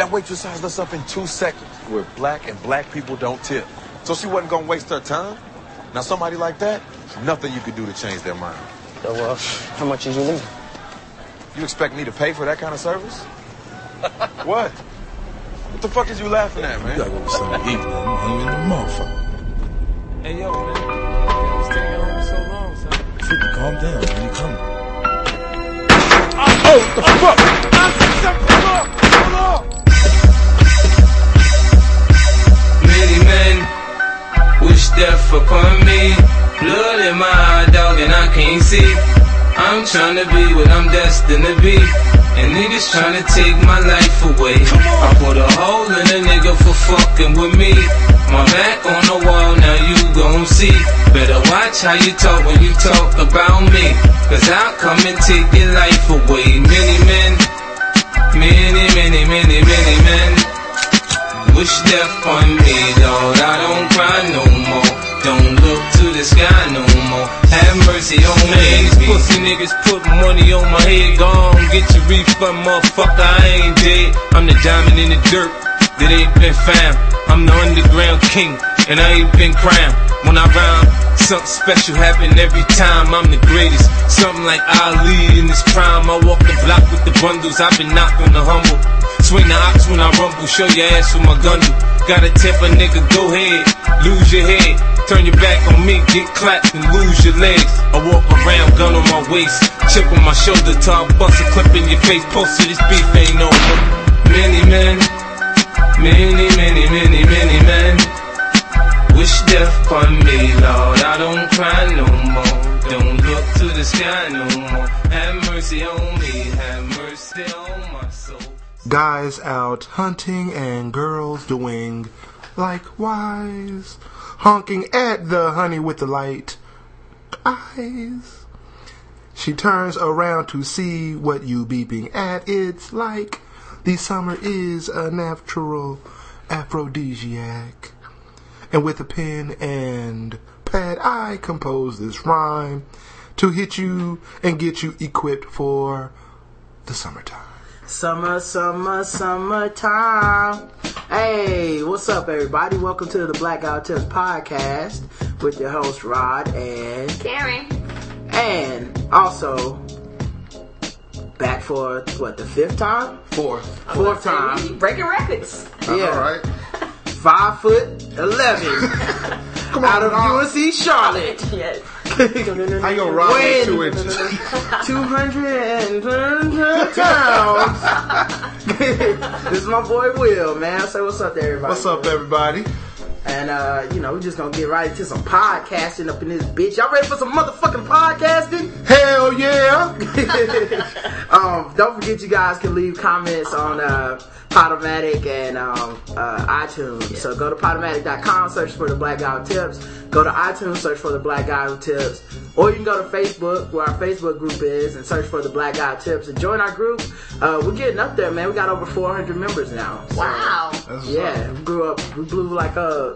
That waitress sized us up in two seconds. We're black and black people don't tip. So she wasn't gonna waste her time. Now somebody like that, nothing you could do to change their mind. So, uh, how much did you leave? You expect me to pay for that kind of service? what? What the fuck is you laughing at, man? You gotta go to something to eat, man. I'm hungry in the motherfucker. Hey, yo, man. I was taking on so long, son. 50, calm down, man. You coming? Oh, what the fuck? Hold up! Hold death upon me. Blood in my eye, dog, and I can't see. I'm trying to be what I'm destined to be. And niggas trying to take my life away. I put a hole in a nigga for fucking with me. My back on the wall, now you gon' see. Better watch how you talk when you talk about me. Cause I'll come and take your life away. Many men, many, many, many, many men. Wish death on me, Lord. I don't cry no more. Don't look to the sky no more. Have mercy on me. These pussy niggas put money on my head. Gone, get your refund, motherfucker. I ain't dead. I'm the diamond in the dirt that ain't been found. I'm the underground king, and I ain't been crowned. When I rhyme, something special happen every time. I'm the greatest. Something like Ali in his prime. I walk the block with the bundles. I've been knocked on the humble. Swing the ox when I rumble, show your ass with my gun. Tip a nigga, go ahead, lose your head. Turn your back on me, get clapped and lose your legs. I walk around, gun on my waist, chip on my shoulder, I bust a clip in your face. Post to this beef ain't over. Many men, many, many, many, many men wish death upon me, Lord. I don't cry no more. Don't look to the sky no more. Have mercy on me, have mercy on soul. Guys out hunting and girls doing likewise. Honking at the honey with the light eyes. She turns around to see what you beeping at. It's like the summer is a natural aphrodisiac. And with a pen and pad, I compose this rhyme to hit you and get you equipped for the summertime. Summer, summer, summertime. Hey, what's up, everybody? Welcome to the Black Guy Who Tips podcast with your host Rod and Karen. and also back for what the fifth time, Fourth. fourth time. Breaking records. Yeah, All right. five foot eleven Come on, out on, of Rob. UNC Charlotte. Yes. How you gonna rob Weighing two inches? 210 pounds. this is my boy Will, man. Say what's up to everybody. What's up, everybody? And, uh, you know, we're just gonna get right into some podcasting up in this bitch. Y'all ready for some motherfucking podcasting? Hell yeah! um, don't forget you guys can leave comments on, uh, Podomatic and um, uh, iTunes. So go to podomatic.com, search for the Black Guy Who Tips. Go to iTunes, search for the Black Guy Who Tips. Or you can go to Facebook, where our Facebook group is, and search for the Black Guy Who Tips and join our group. Uh, we're getting up there, man. We got over 400 members now. So, Wow. Yeah, we grew up. We blew like a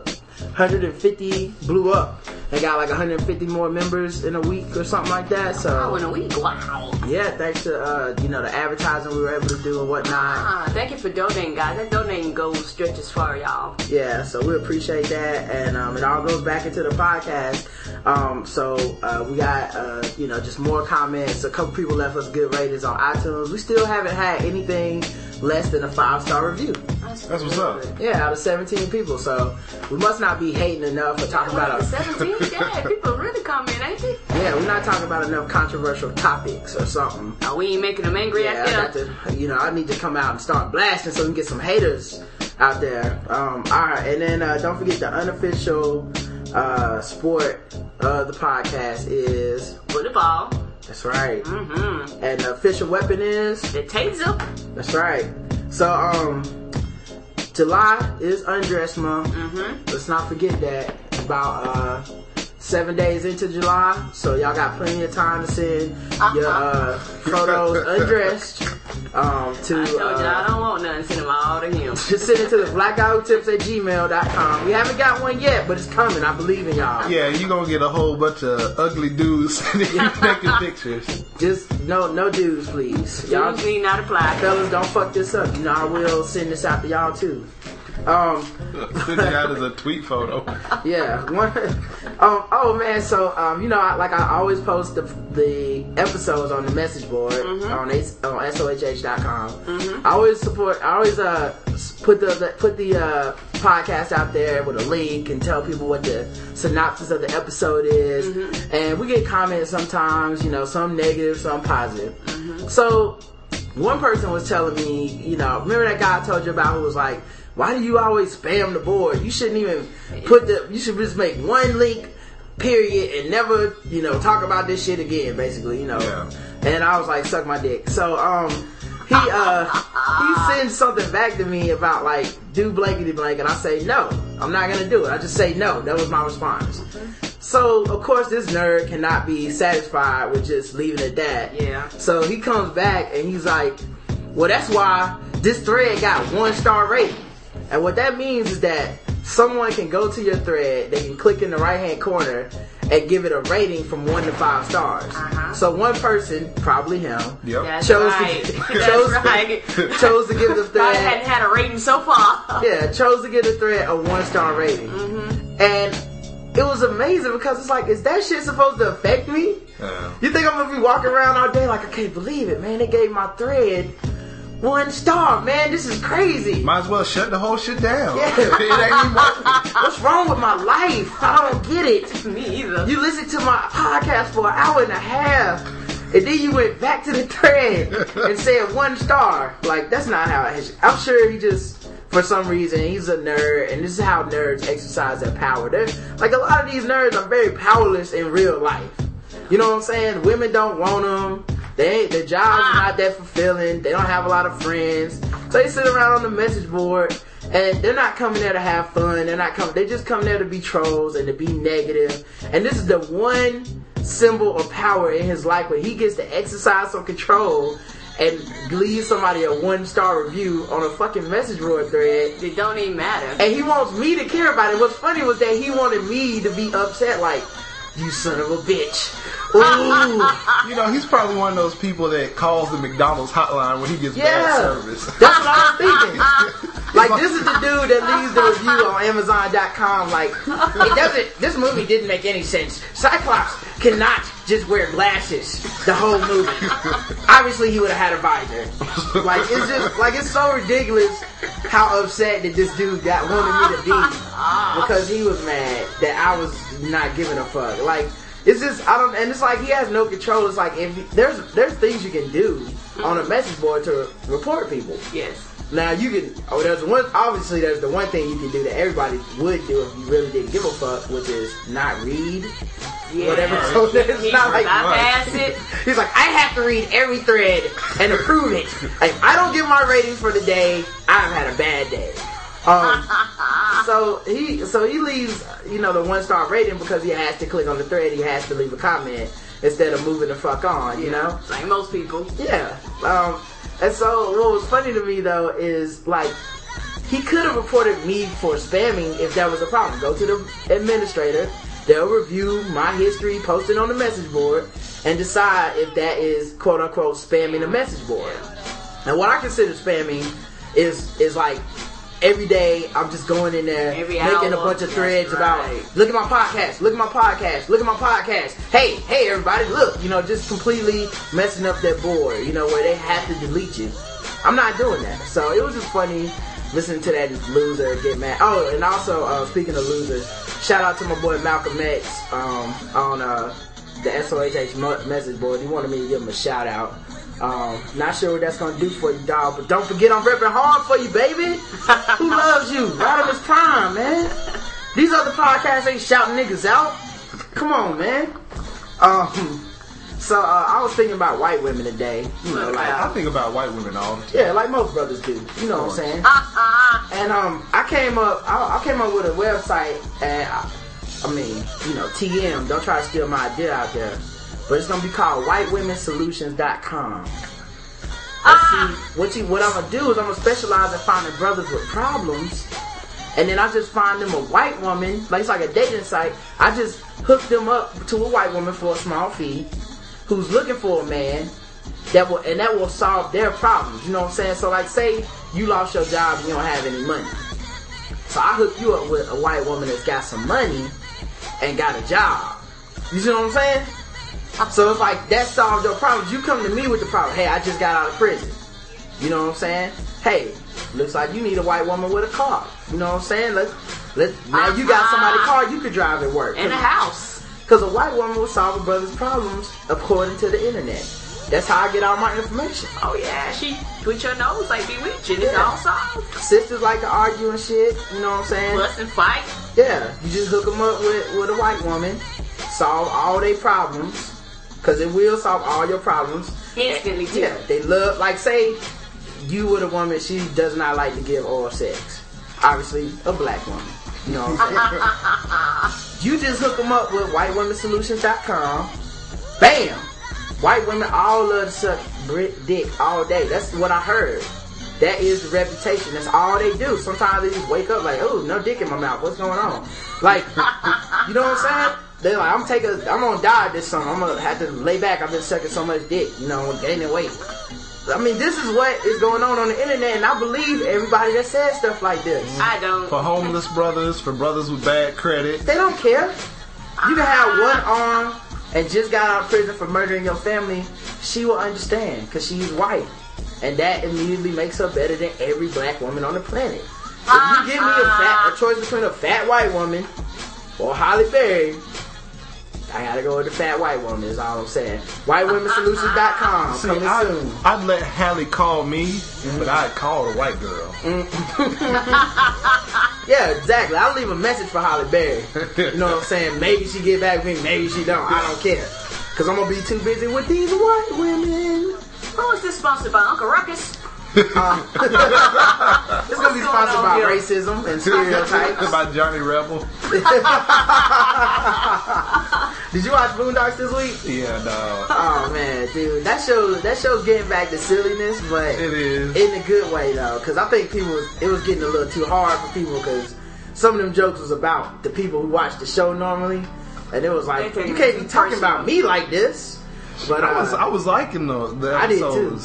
150, blew up, and got like 150 more members in a week or something like that. So Oh, in a week. Wow. yeah, thanks to uh, you know the advertising we were able to do and whatnot. Ah, thank you for donating, guys. That donating goes stretches far, y'all. Yeah, so we appreciate that, and um, it all goes back into the podcast. Um, so uh, we got uh, you know just more comments. A couple people left us good ratings on iTunes. We still haven't had anything less than a five star review. That's what's up. Yeah, out of 17 people. So we must not be hating enough or talking about a 17? Yeah, people really comment, ain't they? Yeah, we're not talking about enough controversial topics or something. Oh, we ain't making them angry Yeah, I out got there. to, you know, I need to come out and start blasting so we can get some haters out there. Um, all right, and then uh, don't forget the unofficial uh, sport of the podcast is Football. that's right, Mm-hmm. and the official weapon is The taser. that's right. So um, July is undress month. Mm-hmm. Let's not forget that. About uh, seven days into July, so y'all got plenty of time to send your uh, photos undressed um, to. I told you I uh, don't want nothing. Send them all to him. just send it to the blackguywhotips at gmail.com. We haven't got one yet, but it's coming. I believe in y'all. Yeah, you gonna get a whole bunch of ugly dudes sending you naked pictures. Just no no dudes, please. Y'all Dudes need not apply. fellas don't fuck this up. You know I will send this out to y'all too. Um Send it out as a tweet photo. yeah. One um oh man, so um you know I, like I always post the the episodes on the message board on S- on sohh.com. I always support I always uh put the, the put the uh podcast out there with a link and tell people what the synopsis of the episode is. And we get comments sometimes, you know, some negative, some positive. So one person was telling me, you know, remember that guy I told you about who was like, why do you always spam the board? You shouldn't even put the, you should just make one link, period, and never, you know, talk about this shit again, basically, you know. Yeah. And I was like, suck my dick. So, um, he, uh, he sends something back to me about like, do blankety blank, and I say, no, I'm not gonna do it. I just say no. That was my response. So, of course, this nerd cannot be satisfied with just leaving it at that. Yeah. So he comes back and he's like, well, that's why this thread got one star rating. And what that means is that someone can go to your thread, they can click in the right hand corner and give it a rating from one to five stars. Uh-huh. So one person, probably him, Yep. Chose right. to, chose, right. chose to give the thread. I hadn't had a rating so far. yeah, chose to give the thread a one star rating. Mm-hmm. And it was amazing because it's like, is that shit supposed to affect me? Uh, You think I'm gonna be walking around all day like I can't believe it, man? They gave my thread one star, man. This is crazy. might as well shut the whole shit down. Yeah. it ain't even working. What's wrong with my life? I don't get it. Me either. You listened to my podcast for an hour and a half, and then you went back to the thread and said one star. Like that's not how it is. I'm sure he just. For some reason, he's a nerd, and this is how nerds exercise their power. They're like a lot of these nerds are very powerless in real life. You know what I'm saying? Women don't want them. They their jobs are not that fulfilling. They don't have a lot of friends. So they sit around on the message board and they're not coming there to have fun. They're not coming, they just come there to be trolls and to be negative. And this is the one symbol of power in his life where he gets to exercise some control and leave somebody a one star review on a fucking message board thread. It don't even matter. And he wants me to care about it. What's funny was that he wanted me to be upset, like, you son of a bitch. Ooh. You know, he's probably one of those people that calls the McDonald's hotline when he gets bad Yeah. service. That's what I was thinking. Like this is the dude that leaves the review on Amazon.com. Like it doesn't. This movie didn't make any sense. Cyclops cannot just wear glasses the whole movie. Obviously, he would have had a visor. Like it's just like it's so ridiculous how upset that this dude got wanted me to be because he was mad that I was not giving a fuck. Like it's just I don't, and it's like he has no control. It's like if he, there's there's things you can do on a message board to report people. yes. Now you can. Oh, there's one. Obviously, there's the one thing you can do that everybody would do if you really didn't give a fuck, which is not read. Yeah. Whatever. So it's not like bypass it. he's like, I have to read every thread and approve it. Like, I don't give my rating for the day. I've had a bad day. Um, so he so he leaves you know the one star rating because he has to click on the thread. He has to leave a comment instead of moving the fuck on. You know. Like most people. Yeah. Um, and so what was funny to me though is like he could have reported me for spamming if that was a problem. Go to the administrator, they'll review my history posted on the message board and decide if that is quote unquote spamming the message board. And what I consider spamming is is like every day I'm just going in there Every making a bunch of threads about look at my podcast, look at my podcast, look at my podcast. Hey, hey everybody, look, you know, just completely messing up their board, you know, where they have to delete you. I'm not doing that. So it was just funny listening to that loser get mad. Oh, and also uh, speaking of losers, shout out to my boy Malcolm X um, on uh, the SOHH message board. He wanted me to give him a shout out. Um, not sure what that's gonna do for you, dog, but don't forget I'm repping hard for you, baby. Who loves you? Rodimus Prime, man. These other podcasts ain't shouting niggas out. Come on, man. Um, so uh, I was thinking about white women today. You know, like I think about white women all the time. yeah, like most brothers do. You know what I'm saying? and um, I came up, I, I came up with a website, and I, I mean, you know, TM. Don't try to steal my idea out there, but it's gonna be called WhiteWomenSolutions.com. And see, what you what I'm gonna do is I'm gonna specialize in finding brothers with problems, and then I just find them a white woman, like it's like a dating site. I just hook them up to a white woman for a small fee, who's looking for a man that will and that will solve their problems. You know what I'm saying? So like, say you lost your job and you don't have any money, so I hook you up with a white woman that's got some money and got a job. You see what I'm saying? So it's like that solves your problems. You come to me with the problem. Hey, I just got out of prison. You know what I'm saying? Hey, looks like you need a white woman with a car. You know what I'm saying? Let's let now you got somebody uh-huh. car you could drive at work. In a house. Because a white woman will solve a brother's problems according to the internet. That's how I get all my information. Oh yeah, she twitch her nose like bewitching. It's Yeah. all solved. Sisters like to argue and shit. You know what I'm saying? Fuss and fight. Yeah, you just hook them up with, with a white woman, solve all their problems, because it will solve all your problems. Instantly too. Yeah, they love, like, say you with a woman, she does not like to give oral sex. Obviously, a black woman. You know what I'm saying? you just hook them up with whitewomansolutions.com. Bam! White women all love to suck dick all day. That's what I heard. That is the reputation. That's all they do. Sometimes they just wake up like, oh, no dick in my mouth. What's going on? Like, you know what I'm saying? They're like, I'm taking, I'm gonna die this summer. I'm gonna have to lay back. I've been sucking so much dick, you know, gaining weight. I mean, this is what is going on on the internet, and I believe everybody that says stuff like this. Mm. I don't. For homeless brothers, for brothers with bad credit. They don't care. You can have ah. one arm and just got out of prison for murdering your family. She will understand because she's white. And that immediately makes her better than every black woman on the planet. If you give me a, fat, a choice between a fat white woman or Halle Berry, I gotta go with the fat white woman, is all I'm saying. WhiteWomenSolutions.com, See, coming I, soon. I'd let Halle call me, but I'd call the white girl. Mm. Yeah, exactly. I'll leave a message for Halle Berry. You know what I'm saying? Maybe she get back with me, maybe she don't. I don't care. Cause I'm gonna be too busy with these white women. Who is this sponsored by? Uncle Ruckus? Um, it's gonna be sponsored by here? racism and stereotypes. By Johnny Rebel. Did you watch Boondocks this week? Yeah, no. Oh man, dude, that show that show's getting back to silliness, but It is. in a good way though. Cause I think people it was getting a little too hard for people because some of them jokes was about the people who watch the show normally, and it was like They take you can't be talking about me like this. But uh, I was I was liking the, the I did too.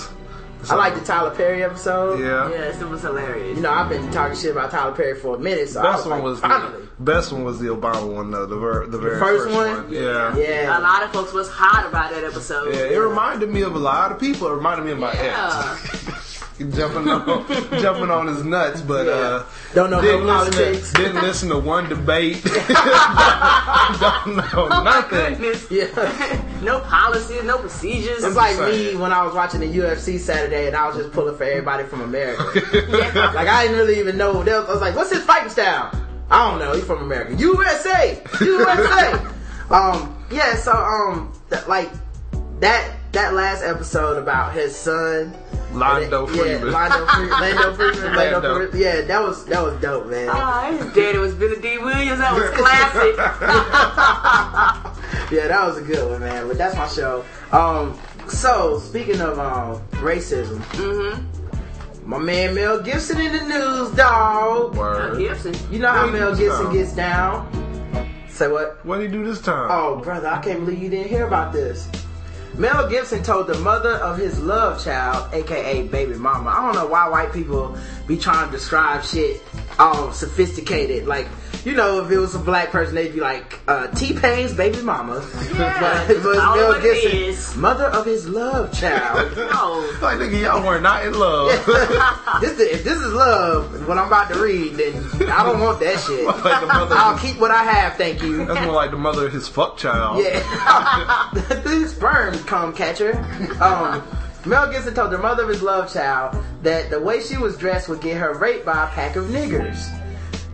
Episodes. I like the Tyler Perry episode. Yeah. Yes, it was hilarious. You know, I've been talking shit about Tyler Perry for a minute, so I Best was one like, was finally. the best one was the Obama one though. The, ver- the very first first, one? one. Yeah. Yeah. A lot of folks was hot about that episode. Yeah, it reminded me of a lot of people. It reminded me of my Yeah. ex. jumping on jumping on his nuts, but uh, Don't know didn't no listen to didn't listen to one debate. Don't know Oh nothing. Yeah. No policies, no procedures. It's like me when I was watching the UFC Saturday and I was just pulling for everybody from America. like I didn't really even know. They was- I was like, "What's his fighting style?" I don't know. He's from America. USA, USA. um, yeah. So um, th- like that that last episode about his son. Lando yeah, Freeman. Lando Freeman. Lando Freeman. Lando Lando. Freeman. Yeah, that was that was dope, man. Ah, his daddy was Billy Dee Williams. That was classic. Yeah, that was a good one, man. But that's my show. Um, so speaking of um racism, mm-hmm. my man Mel Gibson in the news, dog. Word. Gibson. You know how Mel Gibson now? gets down. Say what? What did he do this time? Oh, brother, I can't believe you didn't hear about this. Mel Gibson told the mother of his love child, aka baby mama. I don't know why white people be trying to describe shit all sophisticated. Like, you know, if it was a black person, they'd be like, uh, T Pain's baby mama. Yeah, but it was all Mel Gibson, is. mother of his love child. No. Like nigga, y'all were not in love. this, if this is love, what I'm about to read, then I don't want that shit. like the mother. I'll keep what I have, thank you. That's more like the mother of his fuck child. Yeah. the sperm comb catcher. Um, Mel Gibson told the mother of his love child that the way she was dressed would get her raped by a pack of niggers.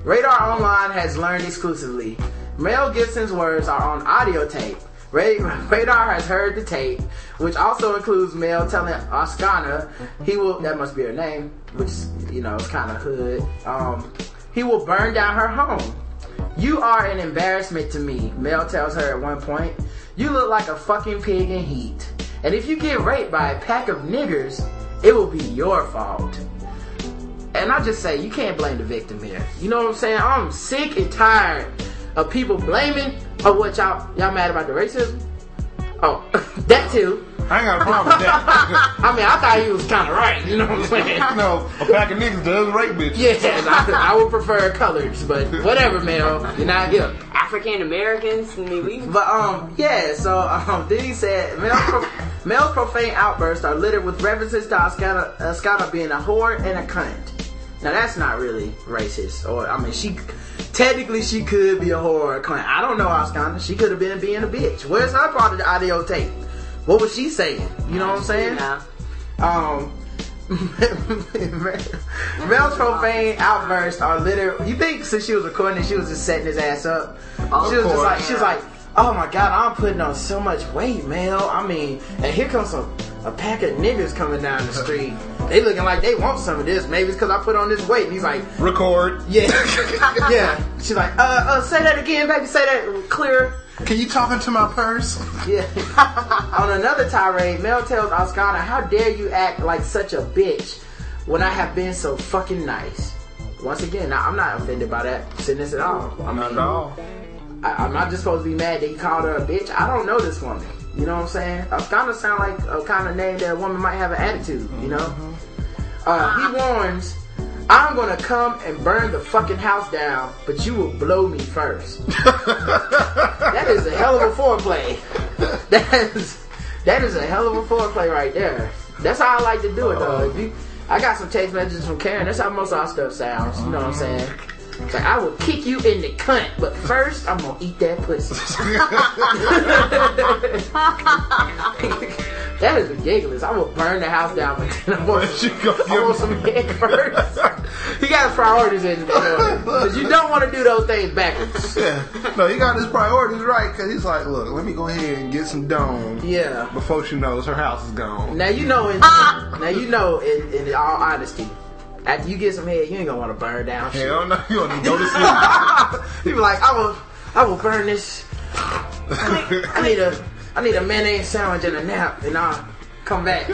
Radar Online has learned exclusively. Mel Gibson's words are on audio tape. Radar has heard the tape, which also includes Mel telling Oksana he will, that must be her name, which, you know, is kind of hood, um, he will burn down her home. You are an embarrassment to me, Mel tells her at one point. You look like a fucking pig in heat. And if you get raped by a pack of niggers, it will be your fault. And I just say you can't blame the victim here. You know what I'm saying? I'm sick and tired of people blaming of what y'all y'all mad about the racism? Oh, that too. I ain't got a problem with that. I mean, I thought he was kind of right. You know what I'm saying? you know, a pack of niggas does rape bitches. Yeah, I, I would prefer colors, but whatever, Mel. You're not hip. African Americans. I mean, we. But um, yeah. So um, then he said, Mel's, pro- Mel's profane outbursts are littered with references to Oscar, Oscar being a whore and a cunt. Now that's not really racist, or I mean, she technically she could be a whore or. I don't know Oscar. She could have been being a bitch. Where's her part of the audio tape? What was she saying? You know what I'm saying? Nah. Um, Mel's profane outbursts are literally. You think since she was recording it, she was just setting his ass up? Of she was just like, she was like, "Oh my god, I'm putting on so much weight, Mel. I mean, and here comes some a pack of niggas coming down the street. They looking like they want some of this. Maybe it's because I put on this weight." And he's like, Record. "Yeah, yeah." She's like, "Uh, uh, say that again, baby. Say that clearer." Can you talk into my purse? Yeah. On another tirade, Mel tells Oscar, "How dare you act like such a bitch when I have been so fucking nice." Once again, now, I'm not offended by that sentence at all. I'm Not at all. I, I'm not just supposed to be mad that he called her a bitch. I don't know this woman. You know what I'm saying? I kind of sound like a kind of name that a woman might have an attitude. You know. Uh, he warns. I'm gonna come and burn the fucking house down, but you will blow me first. That is a hell of a foreplay. That is that is a hell of a foreplay right there. That's how I like to do it though. If you, I got some text messages from Karen. That's how most of our stuff sounds. You know what I'm saying? It's like I will kick you in the cunt, but first I'm gonna eat that pussy. that is ridiculous. I will burn the house down, but then I'm gonna I want give some head first. he got his priorities in in order. Because you don't want to do those things backwards. Yeah. No, he got his priorities right because he's like, look, let me go ahead and get some dome Yeah. before she knows her house is gone. Now you know, in, ah. now you know, in, in all honesty, after you get some head, you ain't gonna want to burn down shit. Hell no, you don't need to go to sleep. People like, I will, I will burn this. I need a, I need a mayonnaise sandwich and a nap, and I'll come back.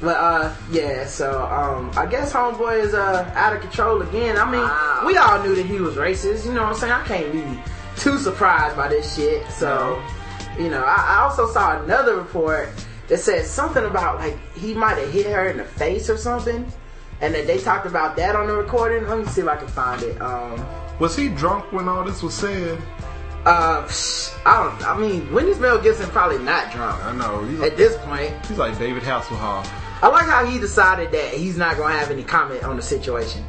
But uh, yeah. So um, I guess homeboy is uh out of control again. I mean, Wow. we all knew that he was racist. You know what I'm saying? I can't be too surprised by this shit. So, you know, I, I also saw another report that said something about like he might have hit her in the face or something. And that they talked about that on the recording. Let me see if I can find it. Um, Was he drunk when all this was said? uh, I don't. I mean, when is Mel Gibson probably not drunk I know. He's at like, this point? he's like David Hasselhoff. I like how he decided that he's not gonna have any comment on the situation.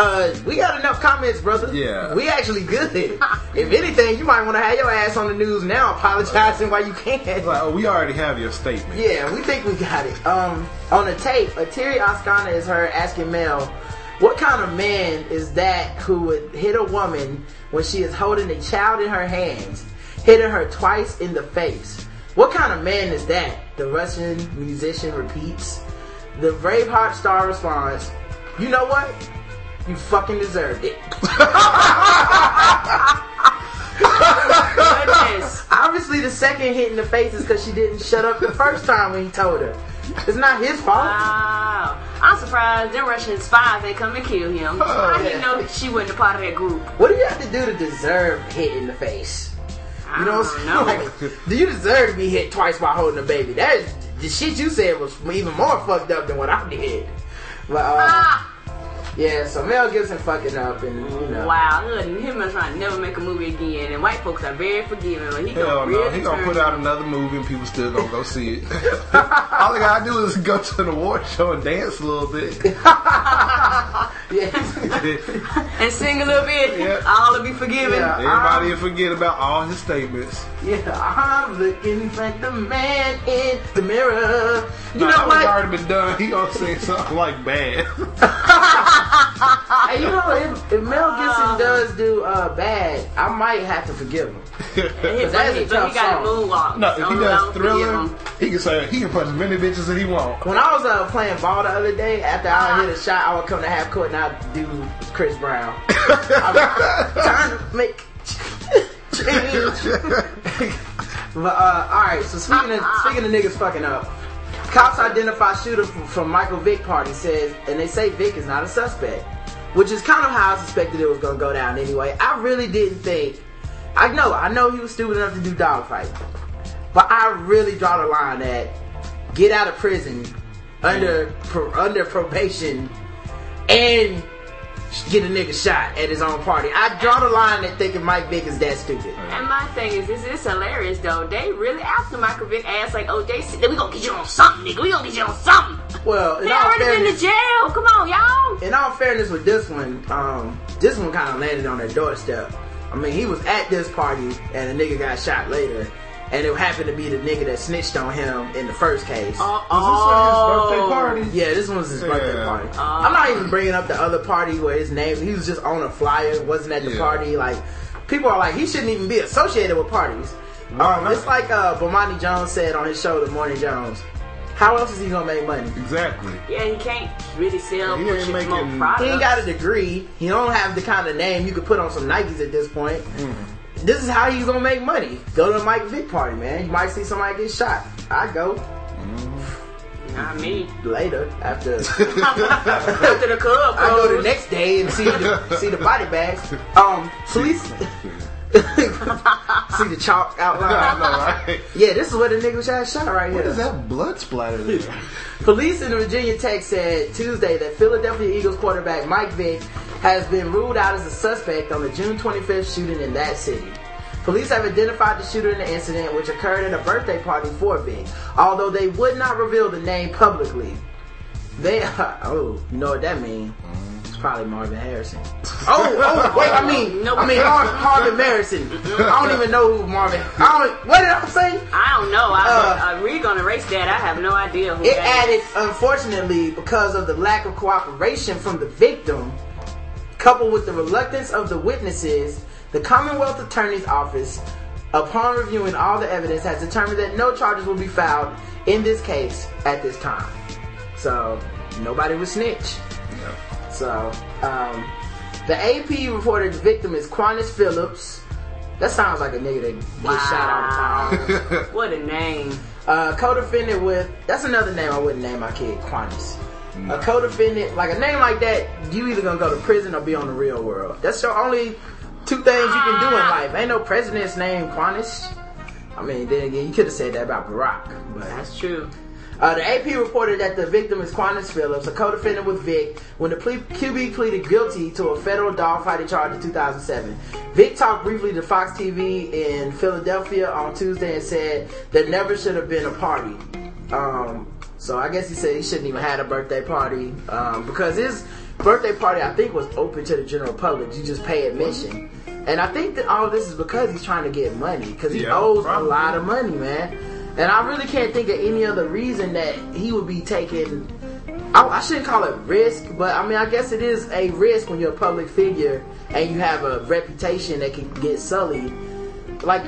Uh, we got enough comments, brother. Yeah. we actually good. if anything, you might want to have your ass on the news now, apologizing why you can't. Like, oh, we already have your statement. Yeah, we think we got it. Um, on the tape, a Terry Oksana is her asking Mel, "What kind of man is that who would hit a woman when she is holding a child in her hands, hitting her twice in the face? What kind of man is that?" The Russian musician repeats. The Braveheart star responds, "You know what? You fucking deserved it." Goodness. Obviously, the second hit in the face is because she didn't shut up the first time when he told her. It's not his fault. Wow. I'm surprised them Russian spies they come and kill him. I didn't know she wasn't a part of that group. What do you have to do to deserve hit in the face? I You know, what. I'm saying? Like, do you deserve to be hit twice by holding a baby? That is, the shit you said was even more fucked up than what I did. But uh, Ah, yeah, so Mel Gibson fucking up, and you know, wow, look, him and trying to never make a movie again, and white folks are very forgiving. But he Hell gonna no, really he gonna put out another movie and people still gonna go see it. All they gotta do is go to an award show and dance a little bit. yeah, and sing a little bit. Yeah. All will be forgiven. Yeah. Everybody will forget about all his statements. yeah. I'm looking like the man in the mirror. You Nah, know that was what? already been done. He gonna say something like bad. Hey, you know, if, if Mel Gibson does do uh, bad, I might have to forgive him. He, that's but a he, but tough he song. a moonwalk. no, if he does thriller, he can say he can punch as many bitches as he want. When I was uh, playing ball the other day, after I hit a shot, I would come to half court and I'd do Chris Brown. I'm trying to make change. but uh, all right. So speaking of speaking of niggas fucking up, Cops identify shooter from, from Michael Vick party says, and they say Vick is not a suspect, which is kind of how I suspected it was gonna go down anyway. I really didn't think. I know, I know he was stupid enough to do dogfight, but I really draw the line at get out of prison under pro, under probation and get a nigga shot at his own party. I draw the line at thinking Mike Vick is that stupid. And my thing is, this is hilarious though. They really after Michael Vick ass like OJ said, we gonna get you on something, nigga. We gonna get you on something. Well, in They all already been to jail. Come on, y'all. in all fairness with this one, um, this one kind of landed on their doorstep. I mean, he was at this party and the nigga got shot later. And it happened to be the nigga that snitched on him in the first case. Uh, Was this like his birthday oh. party? Yeah, this one was his birthday Yeah. party. I'm not even bringing up the other party where his name, he was just on a flyer, wasn't at the Yeah. party. Like, people are like, he shouldn't even be associated with parties. Why Um, it's like uh, Bomani Jones said on his show, The Morning Jones. How else is he gonna make money? Exactly. Yeah, he can't really sell, He push ain't making- smoke he. He ain't got a degree. He don't have the kind of name you could put on some Nikes at this point. Mm. This is how he's gonna make money. Go to a Mike Vick party, man. You might see somebody get shot. I go Not me. later after. After the club I go the next day and see the see the body bags. Um, police see the chalk I outline. know, right? Yeah, this is where the nigga got shot right What What is that blood splatter there? Police in Virginia Beach said Tuesday that Philadelphia Eagles quarterback Mike Vick has been ruled out as a suspect on the June 25th shooting in that city. Police have identified the shooter in the incident, which occurred at a birthday party for Vick, although they would not reveal the name publicly. They, oh, you know what that means? It's mm. Probably Marvin Harrison. Oh, oh, wait, I mean, No. I mean Mar- Marvin Harrison. I don't even know who Marvin. I don't. What did I say? I don't know. I, Uh, uh, we're gonna erase that. I have no idea who It that is. added, unfortunately, because of the lack of cooperation from the victim, coupled with the reluctance of the witnesses, the Commonwealth Attorney's Office, upon reviewing all the evidence, has determined that no charges will be filed in this case at this time. So, nobody was snitch. So, um, the AP reported the victim is Quantis Phillips. That sounds like a nigga that gets shot all the time. What a name. Uh, co-defendant with that's another name I wouldn't name my kid Quantis. A co-defendant like a name like that, you either gonna go to prison or be on the real world. That's your only two things you can do in life. Ain't no president's named Quantis. I mean, then again, you could have said that about Barack, but That's true. Uh, the AP reported that the victim is Quantis Phillips, a co-defendant with Vick, when the ple- QB pleaded guilty to a federal dogfighting charge in 2007. Vick talked briefly to Fox TV in Philadelphia on Tuesday and said there never should have been a party. Um, so I guess he said he shouldn't even had a birthday party um, because his birthday party I think was open to the general public. You just pay admission. And I think that all of this is because he's trying to get money because he Yeah, owes probably. a lot of money, man. And I really can't think of any other reason that he would be taking. I, I shouldn't call it risk, but I mean, I guess it is a risk when you're a public figure and you have a reputation that can get sullied. Like,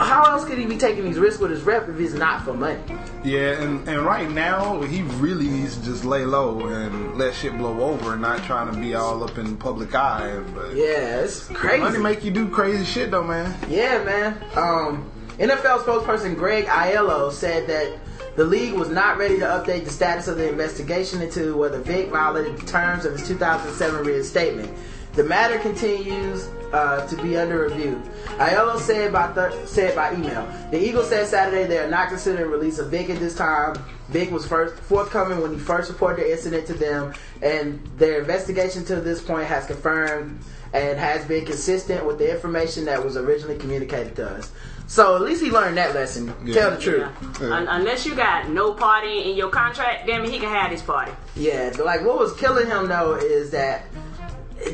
how else could he be taking these risks with his rep if it's not for money? Yeah, and, and right now he really needs to just lay low and let shit blow over and not trying to be all up in public eye. But Yeah, it's crazy. money make you do crazy shit though, man. Yeah, man. Um, NFL spokesperson Greg Aiello said that the league was not ready to update the status of the investigation into whether Vick violated the terms of his 2007 reinstatement. The matter continues uh, to be under review. Aiello said by th- said by email, the Eagles said Saturday they are not considering release of Vick at this time. Vick was first forthcoming when he first reported the incident to them, and their investigation to this point has confirmed and has been consistent with the information that was originally communicated to us. So at least he learned that lesson. Yeah. Tell the truth. Yeah. Un- unless you got no party in your contract, damn it, he can have his party. Yeah, but, like what was killing him though is that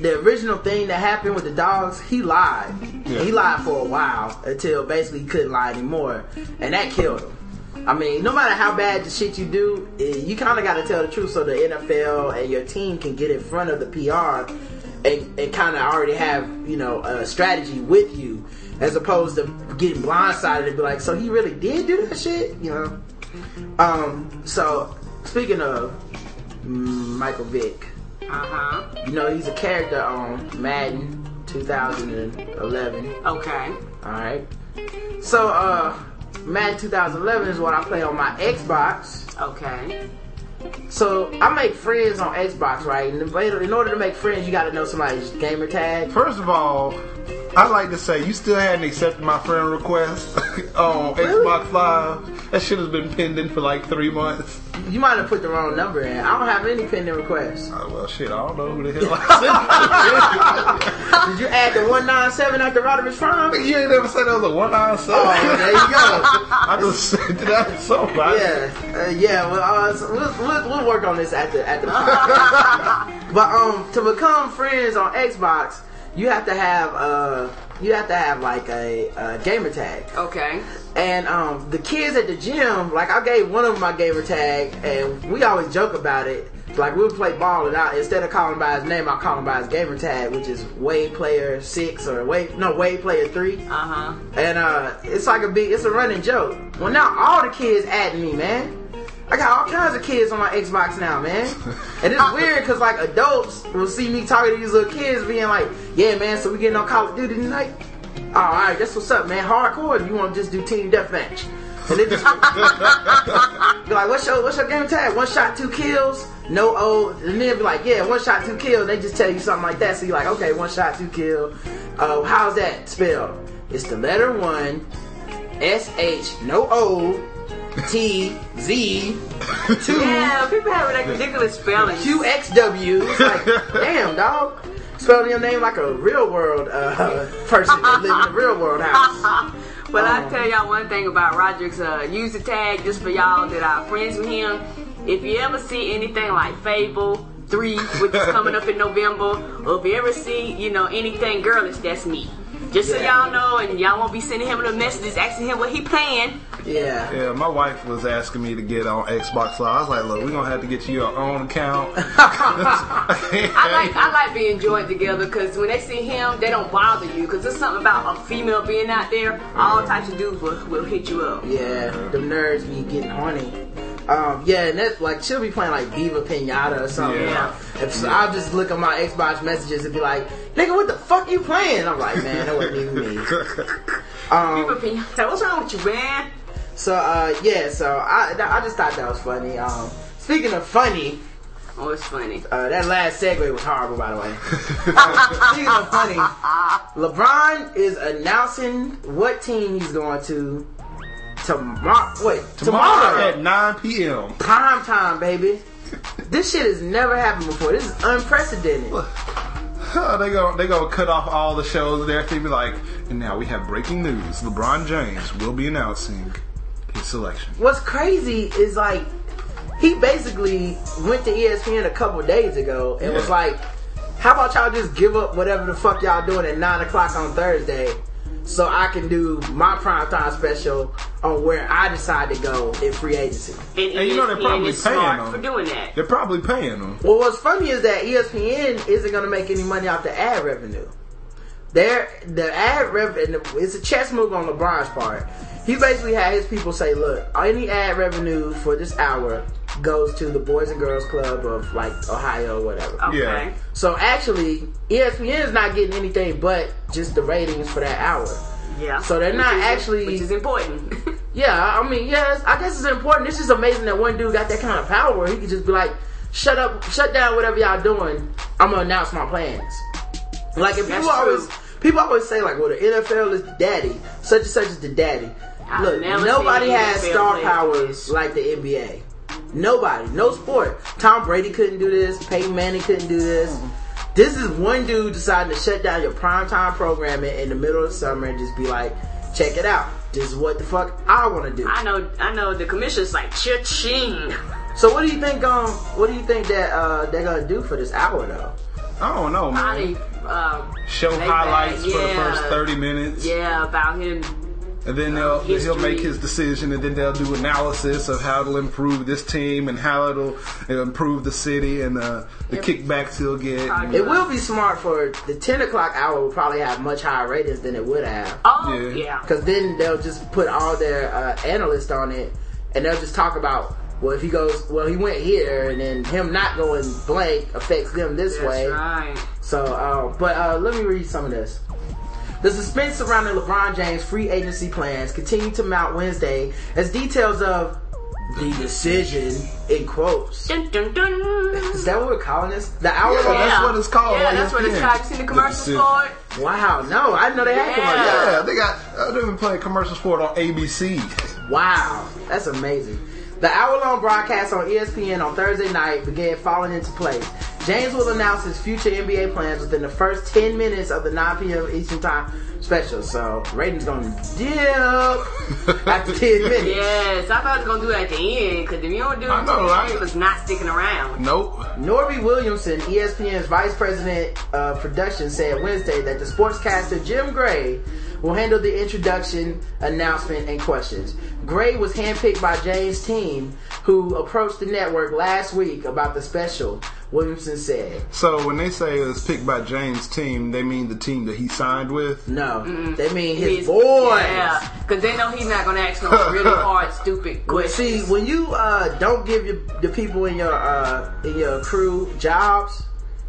the original thing that happened with the dogs, he lied. Yeah. He lied for a while until basically he couldn't lie anymore, and that killed him. I mean, no matter how bad the shit you do, eh, you kind of got to tell the truth so the NFL and your team can get in front of the PR and, and kind of already have you know a strategy with you, as opposed to getting blindsided and be like, so he really did do that shit, you know. Um. So speaking of Michael Vick, Uh huh. you know he's a character on Madden 2011. Okay. All right. So uh, Madden 2011 is what I play on my Xbox. Okay. So I make friends on Xbox, right? And in order to make friends, you got to know somebody's gamer tag. First of all, I'd like to say you still hadn't accepted my friend request on Xbox Live. That shit has been pending for like three months. You might have put the wrong number in. I don't have any pending requests. Oh, well, shit, I don't know who the hell I Did you add the 197 after Rodimus Prime? you ain't never said there was a one nine seven. Oh, there you go. I just said that so bad. Yeah, uh, yeah. Well, uh, so we'll, we'll, we'll work on this at the at the. but um, to become friends on Xbox, you have to have uh, you have to have like a, a gamer tag. Okay. And um, the kids at the gym, like I gave one of them my gamer tag, and we always joke about it. Like we'll play ball, and I, instead of calling by his name, I call him by his gamer tag, which is Wade Player Six or Wade no Wade Player Three. Uh huh. And uh, it's like a big, it's a running joke. Well, now all the kids at me, man. I got all kinds of kids on my Xbox now, man. And it's weird because like adults will see me talking to these little kids, being like, "Yeah, man, so we getting on Call of Duty tonight." Oh, all right, that's what's up, man. Hardcore. You want to just do team deathmatch? And they just be like, "What's your what's your game tag? One shot, two kills, no O." And then be like, "Yeah, one shot, two kills." They just tell you something like that, so you're like, "Okay, one shot, two kill." Uh, how's that spelled? It's the letter one, S H, no O, T Z, two. Yeah, people have like ridiculous spellings. QXW. It's like, damn, dog. Spelling your name like a real world uh, person that live in a real world house. But I Um, tell y'all one thing about Roderick's uh, user tag, just for y'all that are friends with him. If you ever see anything like Fable 3, which is coming up in November, or if you ever see, you know, anything girlish, that's me. Just so y'all know, and y'all won't be sending him the messages asking him what he playing. Yeah. Yeah, my wife was asking me to get on Xbox Live. I was like, look, we're gonna have to get you your own account. I like I like being joined together because when they see him, they don't bother you because there's something about a female being out there. All types of dudes will, will hit you up. Yeah, the nerds be getting horny. Um, yeah, and that's like she'll be playing like Viva Pinata or something. Yeah. If so, I'll just look at my Xbox messages and be like, "Nigga, what the fuck you playing?" I'm like, "Man, that wasn't even me." Um, People be like, what's wrong with you, man? so uh, yeah, so I I just thought that was funny. Um, speaking of funny, Oh, it's funny. Uh, that last segue was horrible, by the way. Speaking of funny, LeBron is announcing what team he's going to tomorrow. Wait, Tomorrow tomorrow, at 9 p.m. prime time, baby. This shit has never happened before. This is unprecedented. they go they go cut off all the shows and everything. Be like, and now we have breaking news: LeBron James will be announcing his selection. What's crazy is like he basically went to ESPN a couple days ago and was like, "How about y'all just give up whatever the fuck y'all doing at nine o'clock on Thursday, so I can do my prime time special on where I decide to go in free agency." And, And you know they're probably paying them. for doing that. They're probably paying them. Well, what's funny is that ESPN isn't going to make any money off the ad revenue. There, the ad revenue, it's a chess move on LeBron's part. He basically had his people say, look, any ad revenue for this hour goes to the Boys and Girls Club of like Ohio or whatever. Okay. Yeah. So actually, ESPN is not getting anything but just the ratings for that hour. Yeah. So they're Which not is- actually- Which is important. Yeah, I mean, yes, I guess it's important. It's just amazing that one dude got that kind of power where he could just be like, shut up, shut down whatever y'all doing. I'm gonna announce my plans. Like if That's people always people always say like, well, the NFL is the daddy, such and such is the daddy. I've Look, nobody has NFL star play powers like the NBA. Nobody, no sport. Tom Brady couldn't do this. Peyton Manning couldn't do this. This is one dude deciding to shut down your primetime programming in the middle of the summer and just be like, check it out. This is what the fuck I want to do. I know. I know. The commissioner's like cha-ching. So what do you think? Um, what do you think that uh, they're gonna do for this hour though? I don't know, man. Probably uh, Show highlights that, for the first 30 minutes. yeah about him. And then they'll he'll make his decision, and then they'll do analysis of how it'll improve this team and how it'll, it'll improve the city and uh, the Yep. kickbacks he'll get. Probably. It will be smart for the ten o'clock hour. Will probably have much higher ratings than it would have, Oh Yeah. yeah. because then they'll just put all their uh, analysts on it, and they'll just talk about. Well, if he goes, well, he went here, and then him not going blank affects them this That's way. right. So, uh, but uh, let me read some of this. The suspense surrounding LeBron James' free agency plans continued to mount Wednesday as details of the decision, in quotes. Dun, dun, dun. Is that what we're calling this? The hour Yeah, long? that's what it's called Yeah, on that's what it's ESPN. called. You seen the commercials The- for it? Wow, no, I didn't know they had Yeah. commercials. Yeah, they got. Uh, they've been playing commercials for it on ABC. Wow, that's amazing. The hour long broadcast on ESPN on Thursday night began falling into place. James will announce his future NBA plans within the first 10 minutes of the 9 p.m. Eastern Time special. So, ratings gonna dip after 10 minutes. Yes, I thought it was gonna do it at the end because if you don't do it, I know, at the end, right? it was not sticking around. Nope. Norby Williamson, ESPN's vice president of production, said Wednesday that the sportscaster Jim Gray will handle the introduction, announcement, and questions. Gray was handpicked by James' team, who approached the network last week about the special. Williamson said, So when they say it was picked by James' team, they mean the team that he signed with. "No, they mean his He's- boys." Yeah, because they know he's not gonna ask no really hard, stupid questions. see, when you uh, don't give your, the people in your uh, in your crew jobs,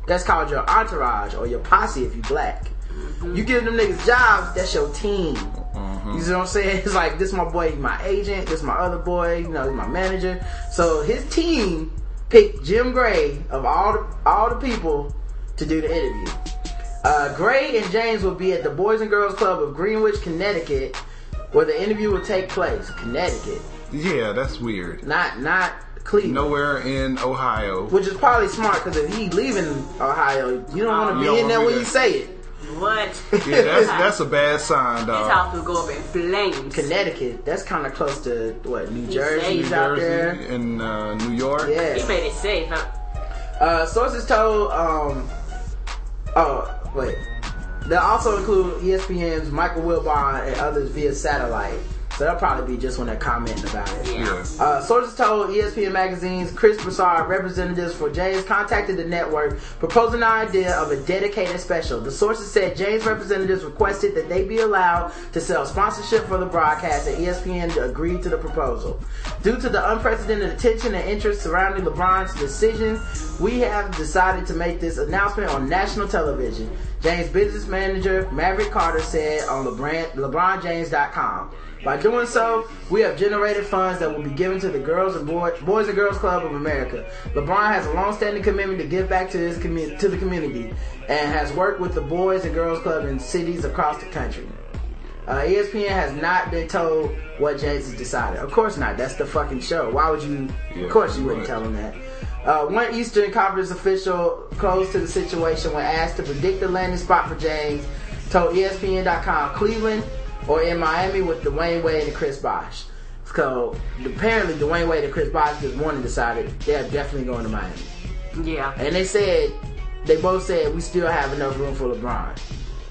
that's called your entourage or your posse if you black. You give them niggas jobs, that's your team. You see what I'm saying? It's like this my boy, my agent, this my other boy, you know, he's my manager. So his team picked Jim Gray of all the all the people to do the interview. Uh, Gray and James will be at the Boys and Girls Club of Greenwich, Connecticut, where the interview will take place. Connecticut, Yeah, that's weird. not not Cleveland. Nowhere in Ohio. Which is probably smart because if he leaving Ohio, you don't want to be in there when you say it. What? Yeah, that's that's a bad sign, His dog. house will go up in flames. Connecticut, that's kind of close to what New He's Jersey's safe. out Jersey there. and uh, New York. He made it safe, huh? Uh, sources told. Um, oh wait, they also include ESPN's Michael Wilbon and others via satellite. So they'll probably be just when they're commenting about it. Yeah. Uh, sources told ESPN Magazine's Chris Broussard representatives for James contacted the network proposing the idea of a dedicated special. The sources said James representatives requested that they be allowed to sell sponsorship for the broadcast and ESPN agreed to the proposal. Due to the unprecedented attention and interest surrounding LeBron's decision, we have decided to make this announcement on national television. James business manager Maverick Carter said on LeBron, LeBronJames.com. By doing so, we have generated funds that will be given to the Girls and Boy, Boys and Girls Club of America. LeBron has a long-standing commitment to give back to his commu- to the community and has worked with the Boys and Girls Club in cities across the country. Uh, ESPN has not been told what James has decided. Of course not. That's the fucking show. Why would you? Yeah, of course you wouldn't right. tell him that. Uh, one Eastern Conference official close to the situation when asked to predict the landing spot for James told ESPN.com Cleveland or in Miami with Dwyane Wade and Chris Bosh. So apparently Dwyane Wade and Chris Bosh this morning decided they're definitely going to Miami. Yeah. And they said, they both said we still have enough room for LeBron,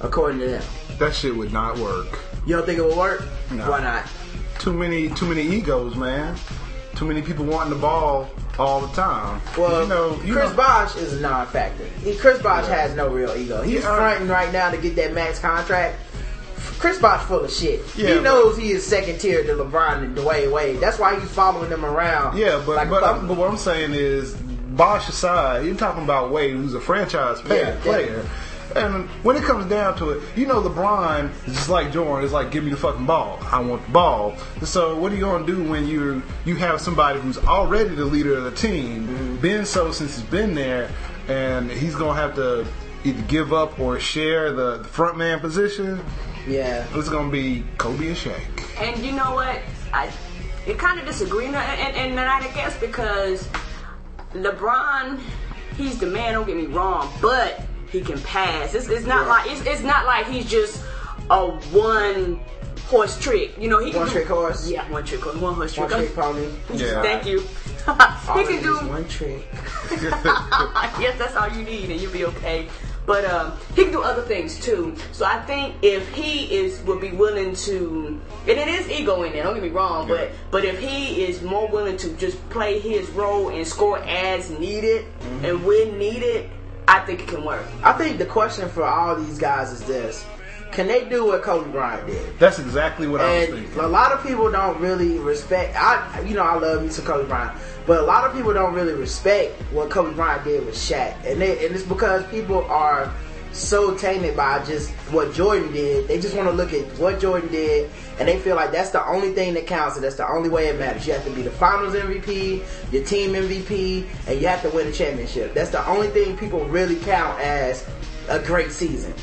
according to them. That shit would not work. You don't think it would work? No. Why not? Too many too many egos, man. Too many people wanting the ball all the time. Well, you know, you Chris know, Bosh is a non-factor. He, Chris Bosh has no real ego. He's Yeah. fronting right now to get that max contract. Chris Bosh full of shit. Yeah, he knows he is second tier to LeBron and Dwyane Wade. That's why he's following them around. Yeah, but like but, but what I'm saying is, Bosh aside, you're talking about Wade, who's a franchise player. Yeah, player. And when it comes down to it, you know LeBron is just like Jordan. It's like give me the fucking ball. I want the ball. So what are you gonna do when you you have somebody who's already the leader of the team, Mm-hmm. been so since he's been there, and he's gonna have to either give up or share the, the front man position. Yeah. It's gonna be Kobe and Shaq. And you know what? I it kind of disagree, and, and, and I guess because LeBron, he's the man. Don't get me wrong, but he can pass. It's, it's not Yeah. like it's, it's not like he's just a one horse trick. You know, he can One do- trick horse? Yeah, one trick horse, one horse trick. One trick. trick pony. Yeah. Thank you. All he it can do is one trick. yes, that's all you need, and you'll be okay. But um, he can do other things too. So I think if he is would be willing to, and it is ego in there. Don't get me wrong, but but if he is more willing to just play his role and score as needed and when needed, I think it can work. I think the question for all these guys is this: Can they do what Kobe Bryant did? That's exactly what I was thinking. a lot of people don't really respect. I, you know, I love me some Kobe Bryant, but a lot of people don't really respect what Kobe Bryant did with Shaq, and they, and it's because people are so tainted by just what Jordan did. They just want to look at what Jordan did, and they feel like that's the only thing that counts, and that's the only way it matters. You have to be the Finals MVP, your team MVP, and you have to win a championship. That's the only thing people really count as a great season.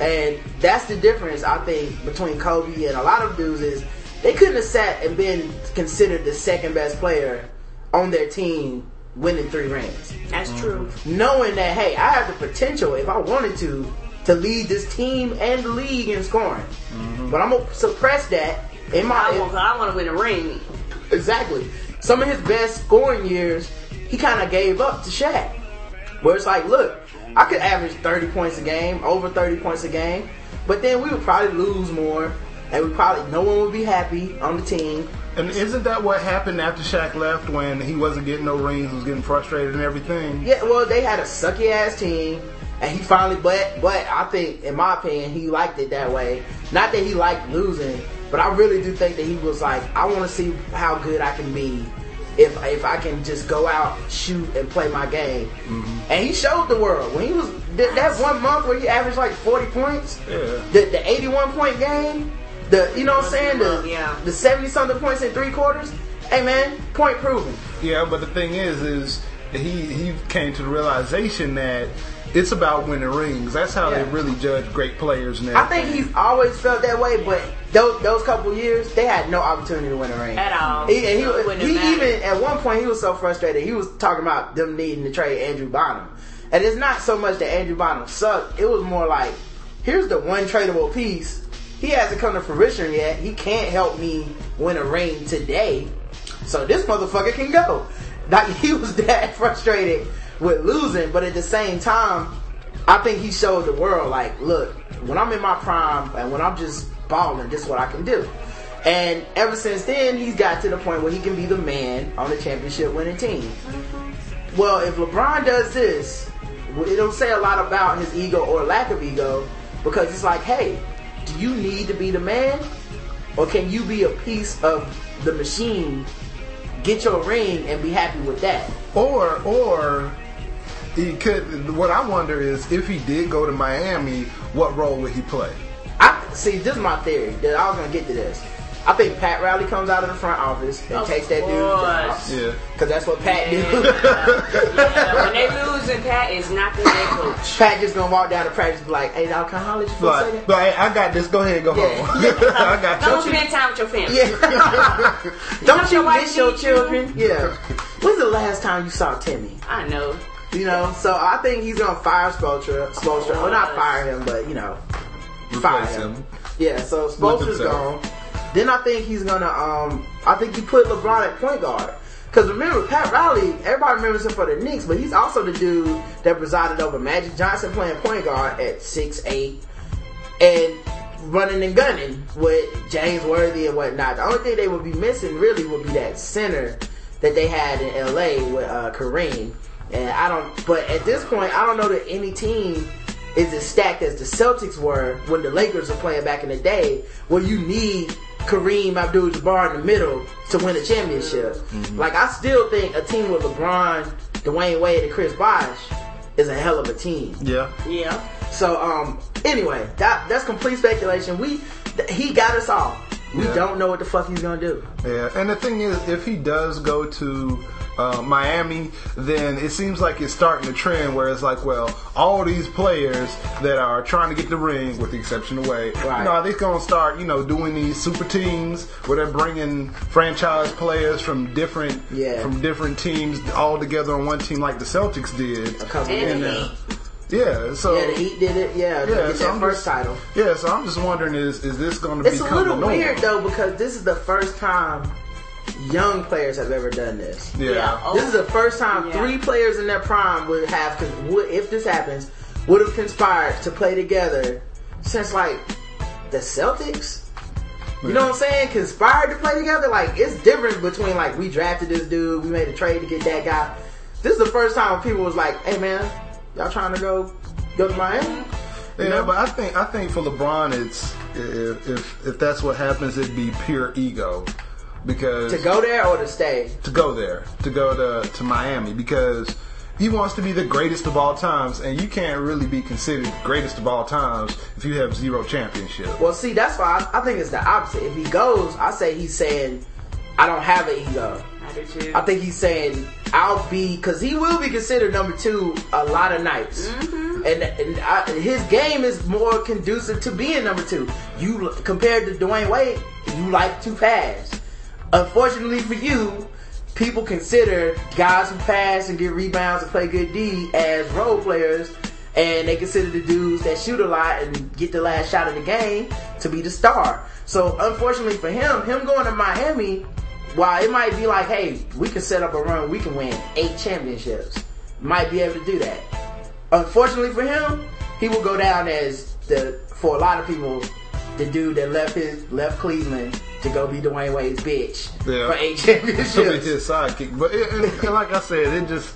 And that's the difference, I think, between Kobe and a lot of dudes is they couldn't have sat and been considered the second best player on their team winning three rings. That's mhm. true. Knowing that, hey, I have the potential, if I wanted to, to lead this team and the league in scoring. Mm-hmm. But I'm going to suppress that in my... I want, I want to win a ring. Exactly. Some of his best scoring years, he kind of gave up to Shaq. Where it's like, look, I could average 30 points a game, over 30 points a game, but then we would probably lose more, and we probably no one would be happy on the team. And isn't that what happened after Shaq left when he wasn't getting no rings, was getting frustrated and everything? Yeah, well, they had a sucky ass team, and he finally, but but I think, in my opinion, he liked it that way. Not that he liked losing, but I really do think that he was like, I want to see how good I can be if if I can just go out, shoot, and play my game. Mm-hmm. And he showed the world when he was that, that one month where he averaged like forty points. Yeah. The the eighty one point game, the you know what I'm saying, the Yeah. the seventy something points in three quarters. Hey man, point proven. Yeah, but the thing is, is he he came to the realization that it's about winning rings. That's how Yeah. they really judge great players now. I think he's always felt that way, but those those couple years, they had no opportunity to win a ring At all. He, and he, So it he even at one point he was so frustrated. He was talking about them needing to trade Andrew Bynum, and it's not so much that Andrew Bynum sucked. It was more like, here's the one tradable piece. He hasn't come to fruition yet. He can't help me win a ring today, so this motherfucker can go. Like he was that frustrated with losing, but at the same time, I think he showed the world like, look, when I'm in my prime and when I'm just balling, this is what I can do. And ever since then, he's got to the point where he can be the man on the championship winning team. Well, if LeBron does this, it don't say a lot about his ego or lack of ego because it's like, hey, do you need to be the man? Or can you be a piece of the machine, get your ring, and be happy with that? Or or he could. What I wonder is if he did go to Miami, what role would he play? I see. This is my theory. That I was gonna get to this. I think Pat Riley comes out of the front office and Of takes that dude's job. Yeah. because that's what Pat do. Yeah, when they losing, Pat is not the head coach. Pat just gonna walk down to practice and be like, "Hey, dog, can I holler at you for a But, second? but hey, I got this. Go ahead, go Yeah. home. I got Don't you. spend time with your family. Yeah. Don't you your wife miss your need you? children? Yeah. When's the last time you saw Timmy? I know. You know, so I think he's gonna fire Spoelstra. Spoelstra, well, not fire him, but you know, fire him. him. Yeah, so Spoelstra's himself. gone. Then I think he's gonna. Um, I think he put LeBron at point guard. Because remember, Pat Riley, everybody remembers him for the Knicks, but he's also the dude that presided over Magic Johnson playing point guard at six eight and running and gunning with James Worthy and whatnot. The only thing they would be missing really would be that center that they had in LA with uh, Kareem. And I don't, but at this point, I don't know that any team is as stacked as the Celtics were when the Lakers were playing back in the day, where you need Kareem Abdul-Jabbar in the middle to win a championship. Like I still think a team with LeBron, Dwyane Wade, and Chris Bosh is a hell of a team. Yeah. Yeah. So um anyway, that that's complete speculation. We th- he got us all. We Yeah. don't know what the fuck he's gonna do. Yeah, and the thing is, if he does go to uh, Miami, then it seems like it's starting a trend where it's like, well, all these players that are trying to get the ring, with the exception of Wade, Right. you know, they're going to start, you know, doing these super teams where they're bringing franchise players from different, Yeah. from different teams all together on one team, like the Celtics did. A couple And of the years. Heat. Yeah, so Yeah, the Heat did it. Yeah, Yeah, get so that I'm first just- title. yeah, so I'm just wondering, is is this going to be? It's a little the norm? weird though because this is the first time young players have ever done this. Yeah. Yeah. This is the first time Yeah. three players in their prime would have, cause would, if this happens, would have conspired to play together since like the Celtics. You know what I'm saying? Conspired to play together. Like it's different between like we drafted this dude, we made a trade to get that guy. This is the first time people was like, "Hey man, y'all trying to go go to Miami?" You Yeah, know? but I think I think for LeBron, it's if if, if that's what happens, it'd be pure ego because to go there or to stay. to go there to go to to Miami because he wants to be the greatest of all times, and you can't really be considered the greatest of all times if you have zero championships. Well, see, that's why I, I think it's the opposite. If he goes, I say he's saying, I don't have an ego. I. I think he's saying I'll be because he will be considered number two a lot of nights, mm-hmm. and, and I, his game is more conducive to being number two. You compared to Dwyane Wade, you like to pass. Unfortunately for you, people consider guys who pass and get rebounds and play good D as role players, and they consider the dudes that shoot a lot and get the last shot of the game to be the star. So unfortunately for him, him going to Miami while it might be like, hey, we can set up a run, we can win eight championships. Might be able to do that. Unfortunately for him, he will go down as the for a lot of people, the dude that left his left Cleveland to go be Dwyane Wade's bitch Yeah. for eight He'll be championships. his sidekick, but it, and, and like I said, it just.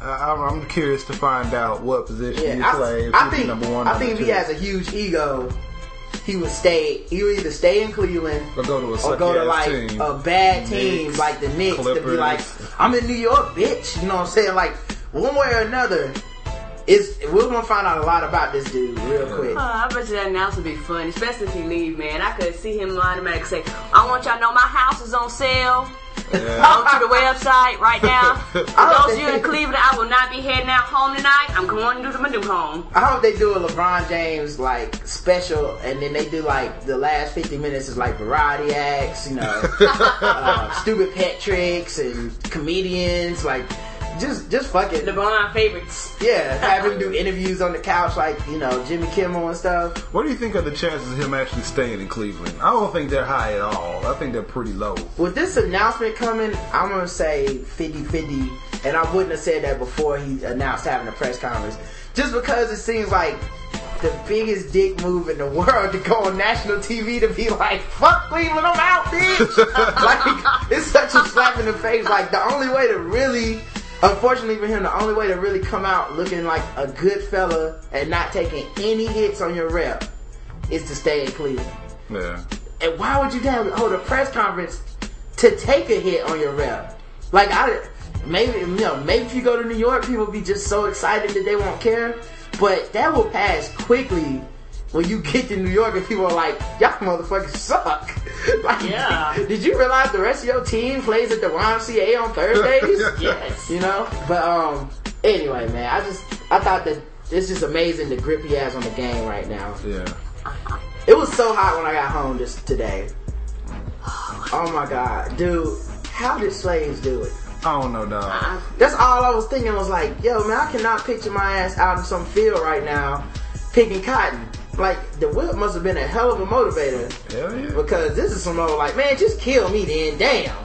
I I'm, I'm curious to find out what position Yeah, you play. I, I think number one, I think if he has a huge ego, he would stay. He would either stay in Cleveland Or go to a or go to like team. a bad team Knicks, like the Knicks to be like, I'm in New York, bitch. You know what I'm saying? Like one way or another, is we're gonna find out a lot about this dude real quick. Oh, I bet you that announcement would be fun, especially if he leave, man. I could see him automatically say, I want y'all to know my house is on sale. Go to the website right now. For I those of you in Cleveland, I will not be heading out home tonight. I'm going to do my new home. I hope they do a LeBron James like special, and then they do like the last 50 minutes is like variety acts, you know, uh, stupid pet tricks and comedians, like just just fucking LeBron favorites. yeah, have him do interviews on the couch like you know Jimmy Kimmel and stuff. What do you think of the chances of him actually staying in Cleveland? I don't think they're high at all. I think they're pretty low. With this announcement coming, I'm gonna say 50-50, and I wouldn't have said that before he announced having a press conference, just because it seems like the biggest dick move in the world to go on national TV to be like, "Fuck Cleveland, I'm out, bitch." like it's such a slap in the face. Like the only way to really. Unfortunately for him, the only way to really come out looking like a good fella and not taking any hits on your rep is to stay in Cleveland. Yeah. And why would you hold a press conference to take a hit on your rep? Like I maybe you know maybe if you go to New York, people be just so excited that they won't care. But that will pass quickly when you get to New York and people are like, "Y'all motherfuckers suck." like, Yeah. Did you realize the rest of your team plays at the YMCA on Thursdays? Yes. You know, but um, anyway, man, I just I thought that it's just amazing the grip he has on the game right now. Yeah. It was so hot when I got home just today. Oh my god, dude, how did slaves do it? I don't know, dog. That's all I was thinking. I was like, yo, man, I cannot picture my ass out in some field right now picking cotton. Like the whip must have been a hell of a motivator Hell yeah. because this is some old like, man, just kill me then. Damn,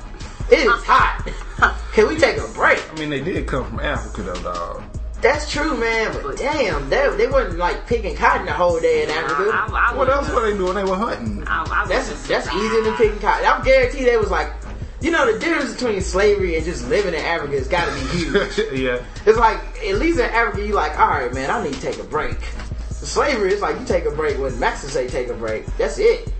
it is hot. Can we take a break? I mean, they did come from Africa, though, dog. That's true, man. But damn, they, they wasn't like picking cotton the whole day in Africa. I, I, I What else wouldn't- were they doing? They were hunting. I, I That's wouldn't that's easier than picking cotton. I'm guaranteed they was like, you know, the difference between slavery and just living in Africa has got to be huge. yeah. it's like at least in Africa, you like, all right, man, I need to take a break. Slavery is like you take a break when Mexicans say take a break. That's it.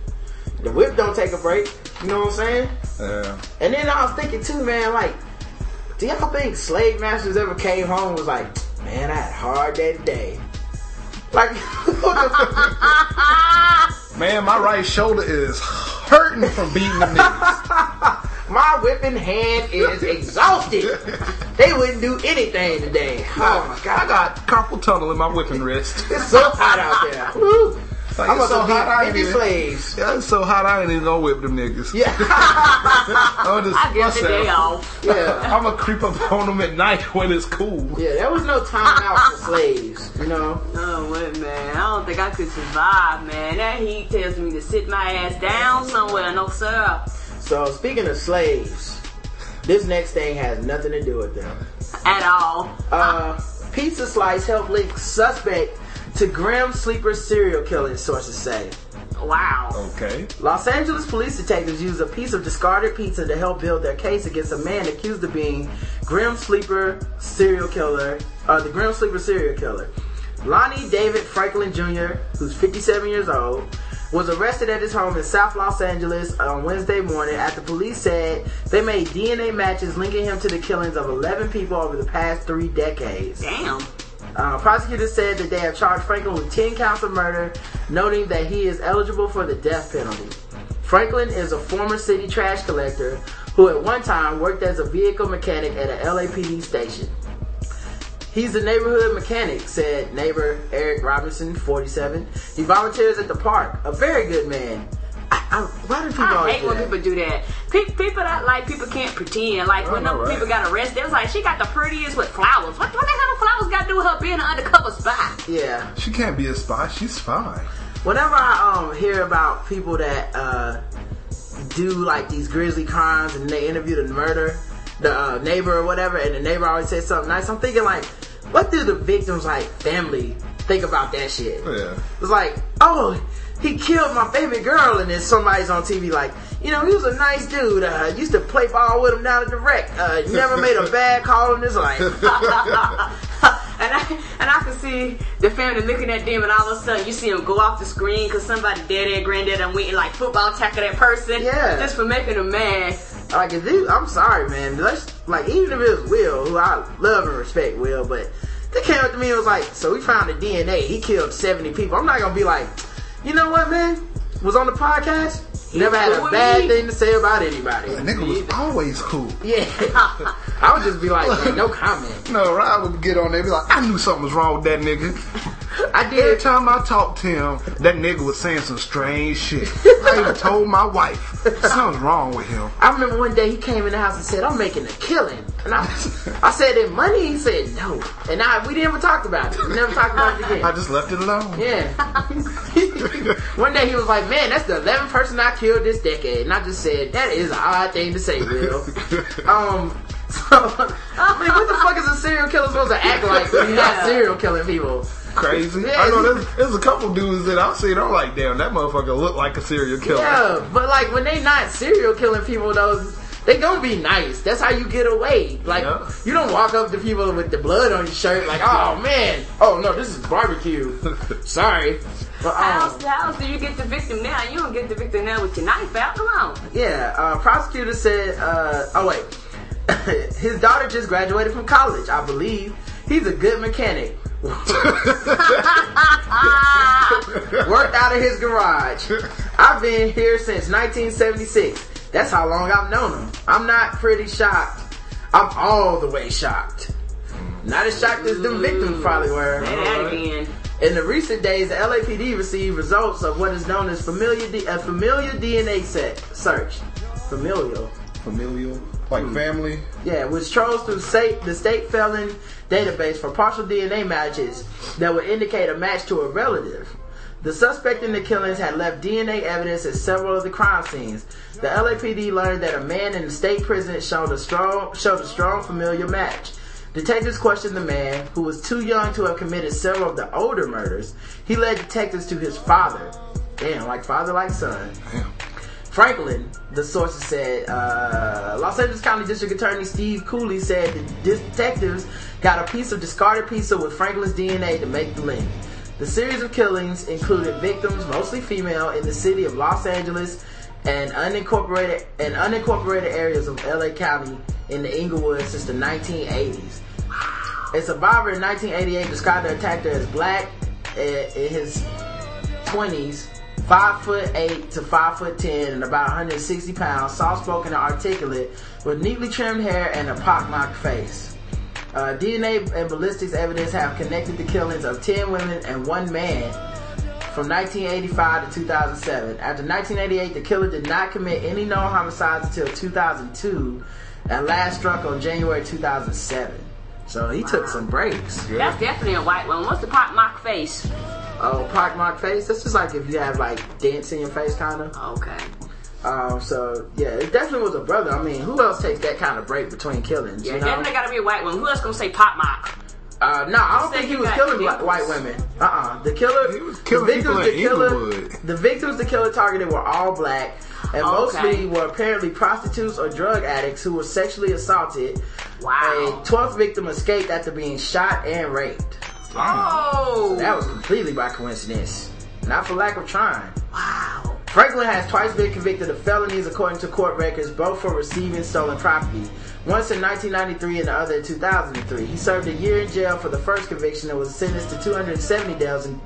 The whip don't take a break. You know what I'm saying? Yeah. And then I was thinking too, man, like, do y'all think slave masters ever came home and was like, man, I had a hard day today? Like, what the fuck? Man, my right shoulder is hurting from beating the niggas. My whipping hand is exhausted. they wouldn't do anything today. Oh my god. I got carpal tunnel in my whipping wrist. It's so hot out there. Woo. Like, I'm it's so hot, I be ain't 50 even, slaves. yeah, it's so hot, I ain't even gonna whip them niggas. Yeah. I'm just, I give the day off. yeah. I'm gonna creep up on them at night when it's cool. Yeah, there was no time out for slaves, you know? Oh, what, man? I don't think I could survive, man. That heat tells me to sit my ass down somewhere. No, sir. So, speaking of slaves, this next thing has nothing to do with them. At all. Uh, Pizza Slice helped link suspect to Grim Sleeper serial killing, sources say. Wow. Okay. Los Angeles police detectives used a piece of discarded pizza to help build their case against a man accused of being Grim Sleeper serial killer, uh, the Grim Sleeper serial killer. Lonnie David Franklin Jr., who's 57 years old, was arrested at his home in South Los Angeles on Wednesday morning after police said they made DNA matches linking him to the killings of 11 people over the past three decades. Damn. Uh, prosecutors said that they have charged Franklin with 10 counts of murder, noting that he is eligible for the death penalty. Franklin is a former city trash collector who at one time worked as a vehicle mechanic at a LAPD station. He's a neighborhood mechanic, said neighbor Eric Robinson, 47. He volunteers at the park. A very good man. I, I, why do people I always hate do when that? people do that. Pe- people that like people can't pretend. Like when them right? people got arrested, it was like she got the prettiest with flowers. What, what the hell do flowers got to do with her being an undercover spy? Yeah. She can't be a spy. She's fine. whenever I um hear about people that uh do like these grisly crimes and they interview the murder, the uh, neighbor or whatever, and the neighbor always says something nice, I'm thinking like, what do the victims like family think about that shit? Yeah. It's like, oh, he killed my favorite girl, and then somebody's on TV like, you know, he was a nice dude. Uh, used to play ball with him down at the rec. Uh, never made a bad call in his life. and I and I can see the family looking at them, and all of a sudden you see them go off the screen because somebody daddy and granddad and went and like football tackle that person, Yeah. just for making them mad. Like if you, I'm sorry, man. Let's like even if it was Will, who I love and respect Will, but they came up to me and was like, "So we found the DNA. He killed 70 people." I'm not gonna be like, you know what, man? Was on the podcast. Never had cool a bad thing to say about anybody. The nigga was always cool. Yeah, I would just be like, man, no comment. No, Ryan would get on there and be like, I knew something was wrong with that nigga. I Every did. time I talked to him, that nigga was saying some strange shit. I even told my wife, something's wrong with him. I remember one day he came in the house and said, "I'm making a killing," and I, I said, "In money?" He said, "No," and I we never talked about it. We never talked about it again. I just left it alone. Yeah. One day he was like, "Man, that's the 11th person I killed this decade," and I just said, "That is an odd thing to say, Will." um. So, I mean, what the fuck is a serial killer supposed to act like when you're not serial killing people? Crazy. Yeah. I know there's, there's a couple dudes that I've seen. I'm like, damn, that motherfucker look like a serial killer. Yeah, but like when they not serial killing people, though, they gonna be nice. That's how you get away. Like Yeah. you don't walk up to people with the blood on your shirt, like, "Oh man, oh no, this is barbecue." Sorry. But, How um, else, how else do you get the victim now? You don't get the victim now with your knife out. Come on. Yeah, uh, prosecutor said, uh, oh wait, his daughter just graduated from college, I believe. He's a good mechanic. Worked out of his garage. I've been here since 1976. That's how long I've known him. I'm not pretty shocked. I'm all the way shocked. Not as shocked as them victims probably were. Say that again. In the recent days, the LAPD received results of what is known as familiar D- a familiar DNA set search. Familial. Familial, like hmm. family. Yeah, which trolls through state, the state felon database for partial DNA matches that would indicate a match to a relative. The suspect in the killings had left DNA evidence at several of the crime scenes. The LAPD learned that a man in the state prison showed a strong showed a strong familiar match. Detectives questioned the man, who was too young to have committed several of the older murders. He led detectives to his father. Damn, like father, like son. Franklin, the sources said, uh, Los Angeles County District Attorney Steve Cooley said the detectives got a piece of discarded pizza with Franklin's DNA to make the link. The series of killings included victims, mostly female, in the city of Los Angeles and unincorporated and unincorporated areas of LA County in the Inglewood since the 1980s. A survivor in 1988 described the attacker as black uh, in his 20s, five foot eight to five foot ten, and about 160 pounds, soft spoken and articulate, with neatly trimmed hair and a pockmarked face. Uh, DNA and ballistics evidence have connected the killings of 10 women and one man from 1985 to 2007. After 1988, the killer did not commit any known homicides until 2002, and last struck on January 2007. So he took some breaks. That's definitely a white one. What's the pot mock face? Oh, pockmarked face. That's just like if you have like dents in your face, kind of. Okay. Um, so yeah, it definitely was a brother. I mean, who else takes that kind of break between killings? Yeah, you know? definitely gotta be a white one. Who else gonna say pot mock? Uh, no, I don't think he you was killing black, white women. Uh, uh the killer, He was killing the victims, the killer, Inglewood. the victims the killer targeted were all black, and Okay. mostly were apparently prostitutes or drug addicts who were sexually assaulted. Wow. A twelfth victim escaped after being shot and raped. Oh. That was completely by coincidence. not for lack of trying. Wow. Franklin has twice been convicted of felonies according to court records, both for receiving stolen property. Once in 1993 and the other in 2003. He served a year in jail for the first conviction and was sentenced to 270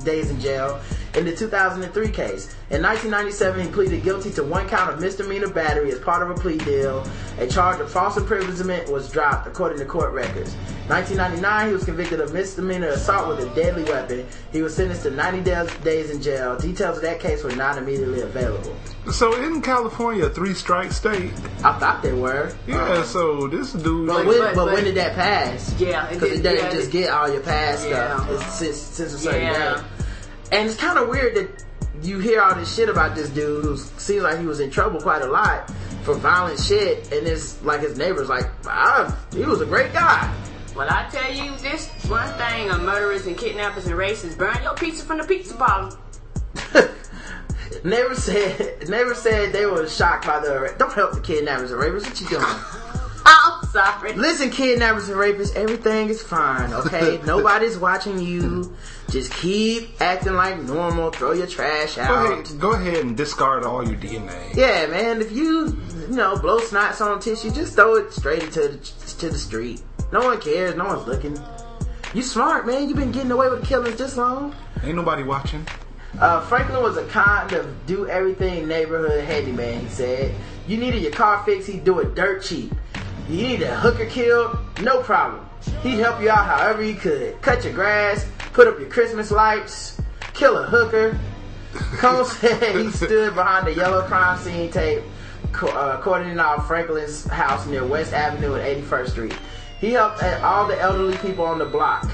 days in jail in the 2003 case. In 1997, he pleaded guilty to one count of misdemeanor battery as part of a plea deal. A charge of false imprisonment was dropped, according to court records. 1999, he was convicted of misdemeanor assault with a deadly weapon. He was sentenced to 90 days- days in jail. Details of that case were not immediately available. So in California, three strike state. I thought they were. Yeah. Um, so this dude. But, But- when, but- but, but- when did that pass? Yeah, because it did- doesn't yeah, just it- get all your past Yeah. stuff it's since, since a certain Yeah. day. And it's kind of weird that you hear all this shit about this dude who seems like he was in trouble quite a lot for violent shit, and it's like his neighbors like, ah, he was a great guy. Well, I tell you this one thing on murderers and kidnappers and racists: burn your pizza from the pizza bottle. Neighbors said, neighbors said they were shocked by the. Don't help the kidnappers and rapists. What you doing? I'm sorry. Listen, kidnappers and rapists, everything is fine, okay? Nobody's watching you. Just keep acting like normal. Throw your trash Go out. ahead, go ahead and discard all your DNA. Yeah, man. If you, you know, blow snots on tissue, just throw it straight into the, to the street. No one cares. No one's looking. You smart, man. You've been getting away with killings this long. Ain't nobody watching. Uh, Franklin was a kind of do everything neighborhood handyman. He said, "You needed your car fixed, he'd do it dirt cheap. You need a hooker killed, no problem. He'd help you out however he could. Cut your grass, put up your Christmas lights, kill a hooker." Cole said he stood behind the yellow crime scene tape, co- uh, cordoning off Franklin's house near West Avenue and 81st Street. He helped uh, all the elderly people on the block.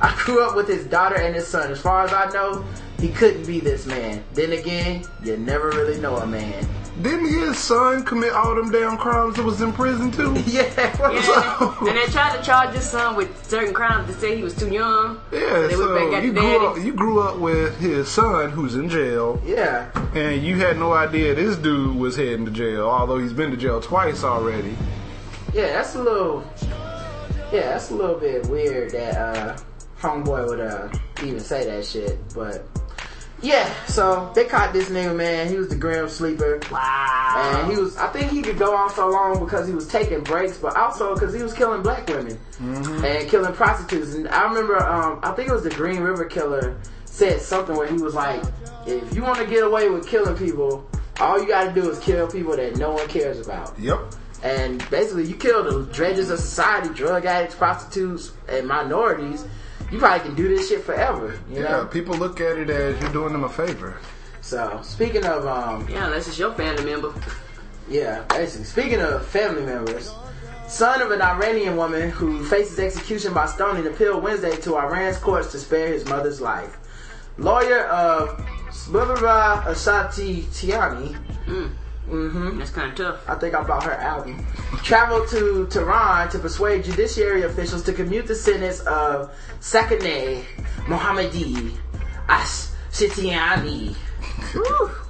I grew up with his daughter and his son. As far as I know, he couldn't be this man. Then again, you never really know a man. Didn't his son commit all them damn crimes that was in prison too? Yeah, what Yeah, and they tried to charge his son with certain crimes to say he was too young. Yeah, They so you grew up, you grew up with his son who's in jail, yeah. and you had no idea this dude was heading to jail, although he's been to jail twice already. Yeah, that's a little. Yeah, that's a little bit weird that uh, homeboy would uh, even say that shit. But yeah, so they caught this nigga, man. He was the grim sleeper. Wow. And he was, I think he could go on so long because he was taking breaks, but also because he was killing black women and killing prostitutes. And I remember, um, I think it was the Green River Killer said something where he was like, if you want to get away with killing people, all you got to do is kill people that no one cares about. Yep. And basically, you kill the dredges of society, drug addicts, prostitutes, and minorities. You probably can do this shit forever, you Yeah, know. people look at it as you're doing them a favor. So speaking of, um, Yeah, unless it's your family member. yeah, basically speaking of family members, son of an Iranian woman who faces execution by stoning appealed Wednesday to Iran's courts to spare his mother's life. Lawyer of Sbubara Ashati Tiani, mm-hmm, That's kind of tough. I think I bought her album. Traveled to Tehran to persuade judiciary officials to commute the sentence of Sakineh Mohammadi Ashtiani.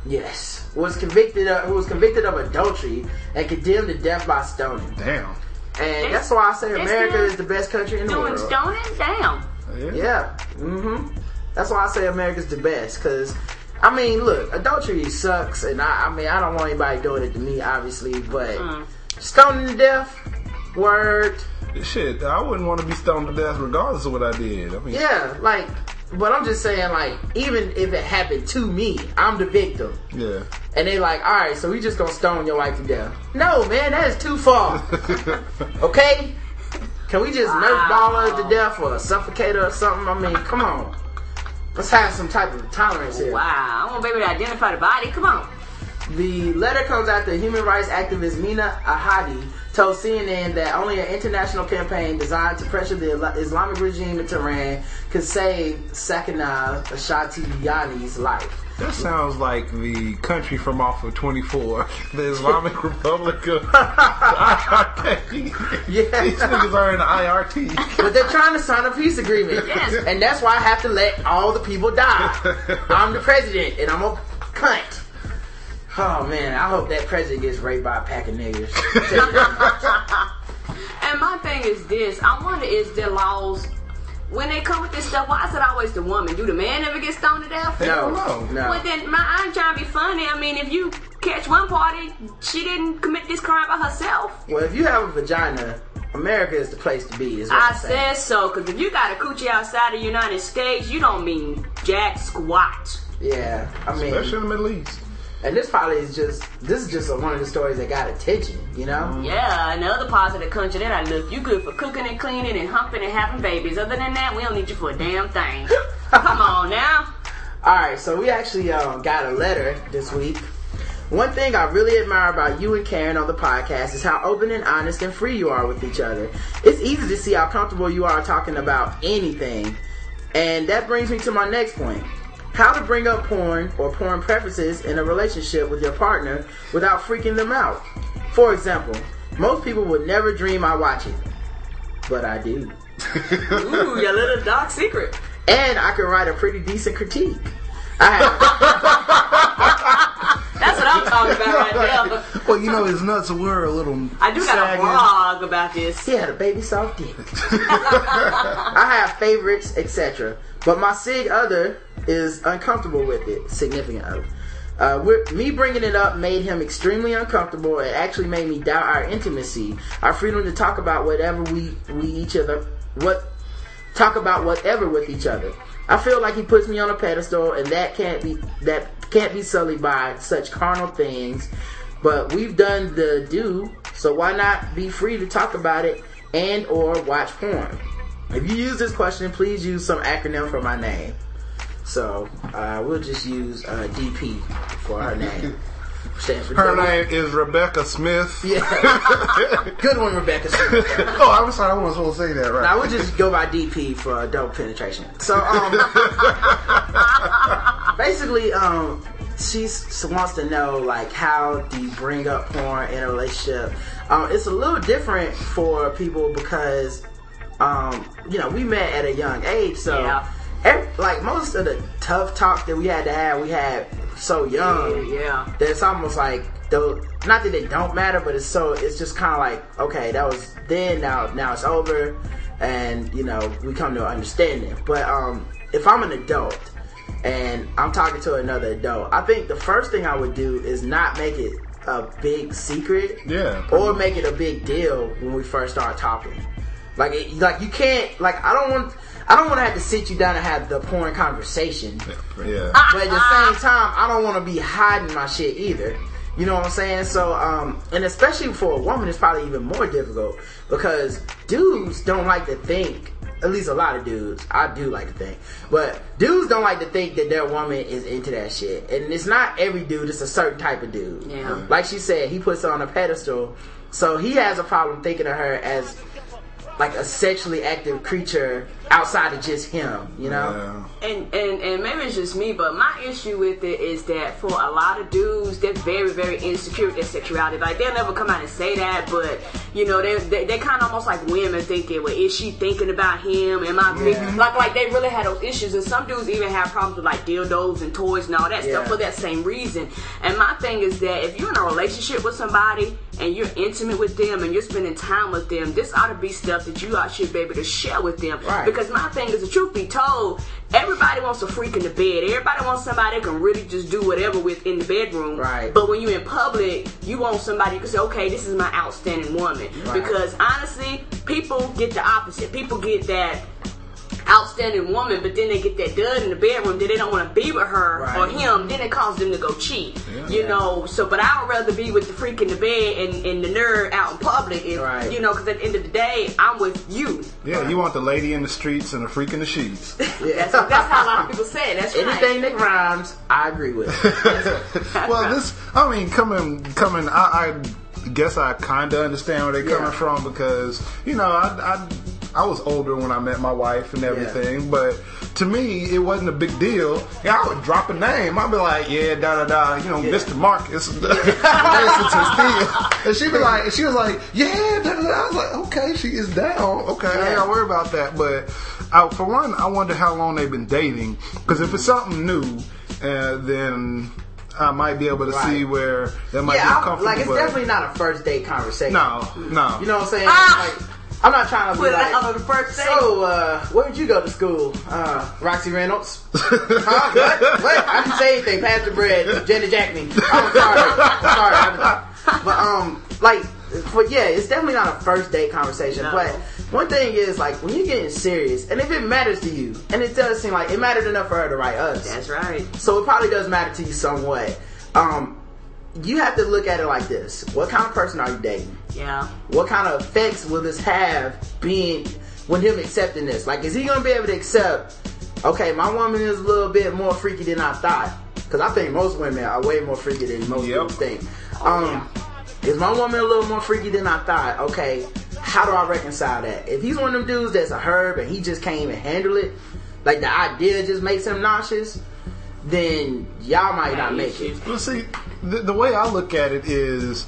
Yes, was convicted of who was convicted of adultery and condemned to death by stoning. Damn. And that's why I say America is the best country in the world. Doing stoning? Damn. Yeah. Mm-hmm. That's why I say America's the best. Cause I mean, look, adultery sucks, and I, I mean, I don't want anybody doing it to me, obviously, but Mm. stoning to death, word, Shit, I wouldn't want to be stoned to death regardless of what I did. I mean, yeah, like. But I'm just saying, like, even if it happened to me, I'm the victim. yeah. And they like, all right, so we just gonna stone your wife to death. No, man, that is too far. okay? Can we just nerf ball her to death or suffocate her or something? I mean, come on. Let's have some type of tolerance here. Wow. I want baby to identify the body. Come on. The letter comes after human rights activist Mina Ahadi told CNN that only an international campaign designed to pressure the Islamic regime in Tehran could save Sakinah Ashatiani's life. That sounds like the country from off of 24, the Islamic Republic of IRT. Yeah. These niggas are in the IRT. But they're trying to sign a peace agreement. Yes. And that's why I have to let all the people die. I'm the president and I'm a cunt. Oh man, I hope that president gets raped by a pack of niggas. And my thing is this: I wonder is the laws when they come with this stuff, why is it always the woman? Do the man ever get stoned to death? No, no. no. Well, then, my, I ain't trying to be funny. I mean, if you catch one party, she didn't commit this crime by herself. Well, if you have a vagina, America is the place to be. Is what I I'm said so, because if you got a coochie outside of the United States, you don't mean jack squat. Yeah, I mean, Especially in the Middle East. And this probably is just this is just one of the stories that got attention. You know, Yeah, and the other parts country, that I look, you good for cooking and cleaning and humping and having babies. Other than that, we don't need you for a damn thing. Come on now. All right, so we actually um, got a letter this week. One thing I really admire about you and Karen on the podcast is how open and honest and free you are with each other. It's easy to see how comfortable you are talking about anything. And that brings me to my next point. How to bring up porn or porn preferences in a relationship with your partner without freaking them out. For example, most people would never dream I watch it, but I do. Ooh, your little dark secret. And I can write a pretty decent critique. I have That's what I'm talking about right there. Well, you know, his nuts were a little. I do got a sagging. blog about this. He had a baby soft dick. I have favorites, etc. But my sig other is uncomfortable with it. Significant other. Uh, me bringing it up made him extremely uncomfortable. It actually made me doubt our intimacy, our freedom to talk about whatever we we each other what talk about whatever with each other. I feel like he puts me on a pedestal, and that can't be that can't be sullied by such carnal things. But we've done the do, so why not be free to talk about it and or watch porn? If you use this question, please use some acronym for my name. So uh, we'll just use uh, DP for her name. Stands for Her Double- name is Rebecca Smith. Yeah. Good one, Rebecca. Smith. Oh, I'm sorry, I wasn't supposed to say that, right? Now we'll just go by DP for uh, double penetration. So um, basically, um, she wants to know like how do you bring up porn in a relationship? Um, it's a little different for people because um, you know we met at a young age, so Yeah. Ev- like most of the tough talk that we had to have, we had so young Yeah. that it's almost like though not that they don't matter, but it's so it's just kind of like okay, that was then now now it's over, and you know we come to an understanding. But um, if I'm an adult and I'm talking to another adult, I think the first thing I would do is not make it a big secret, Yeah. or make it a big deal when we first start talking. Like it, like you can't like I don't want I don't want to have to sit you down and have the porn conversation. Yeah. But at the same time, I don't want to be hiding my shit either. You know what I'm saying? So, um, and especially for a woman, it's probably even more difficult because dudes don't like to think. At least a lot of dudes. I do like to think, but dudes don't like to think that their woman is into that shit. And it's not every dude; it's a certain type of dude. Yeah. Like she said, he puts her on a pedestal, so he has a problem thinking of her as like a sexually active creature outside of just him. You know? Yeah. And, and and maybe it's just me, but my issue with it is that for a lot of dudes, they're very very insecure with their sexuality. Like they'll never come out and say that, but you know they they they kind of almost like women thinking, well, is she thinking about him? Am I thinking like like they really had those issues? And some dudes even have problems with like dildos and toys and all that Yeah. stuff for that same reason. And my thing is that if you're in a relationship with somebody and you're intimate with them and you're spending time with them, this ought to be stuff that you ought should be able to share with them. Right. Because my thing is, the truth be told, everybody wants a freak in the bed. Everybody wants somebody that can really just do whatever with in the bedroom. Right. But when you're in public, you want somebody you can say, okay, this is my outstanding woman. Right. Because honestly, people get the opposite. People get that outstanding woman, but then they get that dud in the bedroom, then they don't want to be with her Right. or him, then it causes them to go cheat. You Yeah. know, so, but I would rather be with the freak in the bed and, and the nerd out in public, if, Right. you know, because at the end of the day, I'm with you. Yeah, you want the lady in the streets and the freak in the sheets. Yeah. That's, that's how a lot of people say it. That's right. Anything that rhymes, I agree with. well, this, I mean, coming, coming, I, I guess I kind of understand where they're coming Yeah. from because, you know, I, I, I was older when I met my wife and everything, but to me, it wasn't a big deal. Yeah, I would drop a name. I'd be like, yeah, da da da, you know, Yeah. Mr. Marcus. And she'd be like, she was like, yeah, da da da. I was like, okay, she is down. Okay, I ain't gotta worry about that. But I, for one, I wonder how long they've been dating because if it's something new, uh, then I might be able to Right. see where that might yeah, be comfortable. like it's definitely not a first date conversation. no, no. You know what I'm saying? Ah! Like, I'm not trying to Put be it like. out on the first day. So, uh, where did you go to school? Uh, Roxy Reynolds. huh? What? What? I didn't say anything. Pass the bread. Jenny Jackman. I'm sorry. sorry. I'm- But um, like, but yeah, it's definitely not a first date conversation. No. But one thing is like when you're getting serious, and if it matters to you, and it does seem like it mattered enough for her to write us. That's right. So it probably does matter to you somewhat. Um, you have to look at it like this: What kind of person are you dating? Yeah. What kind of effects will this have being with him accepting this? Like, is he gonna be able to accept? Okay, my woman is a little bit more freaky than I thought. Because I think most women are way more freaky than most Yep. people think. Um, is my woman a little more freaky than I thought? Okay, how do I reconcile that? If he's one of them dudes that's a herb and he just can't even handle it, like the idea just makes him nauseous, then y'all might not make it. Well, see, the, the way I look at it is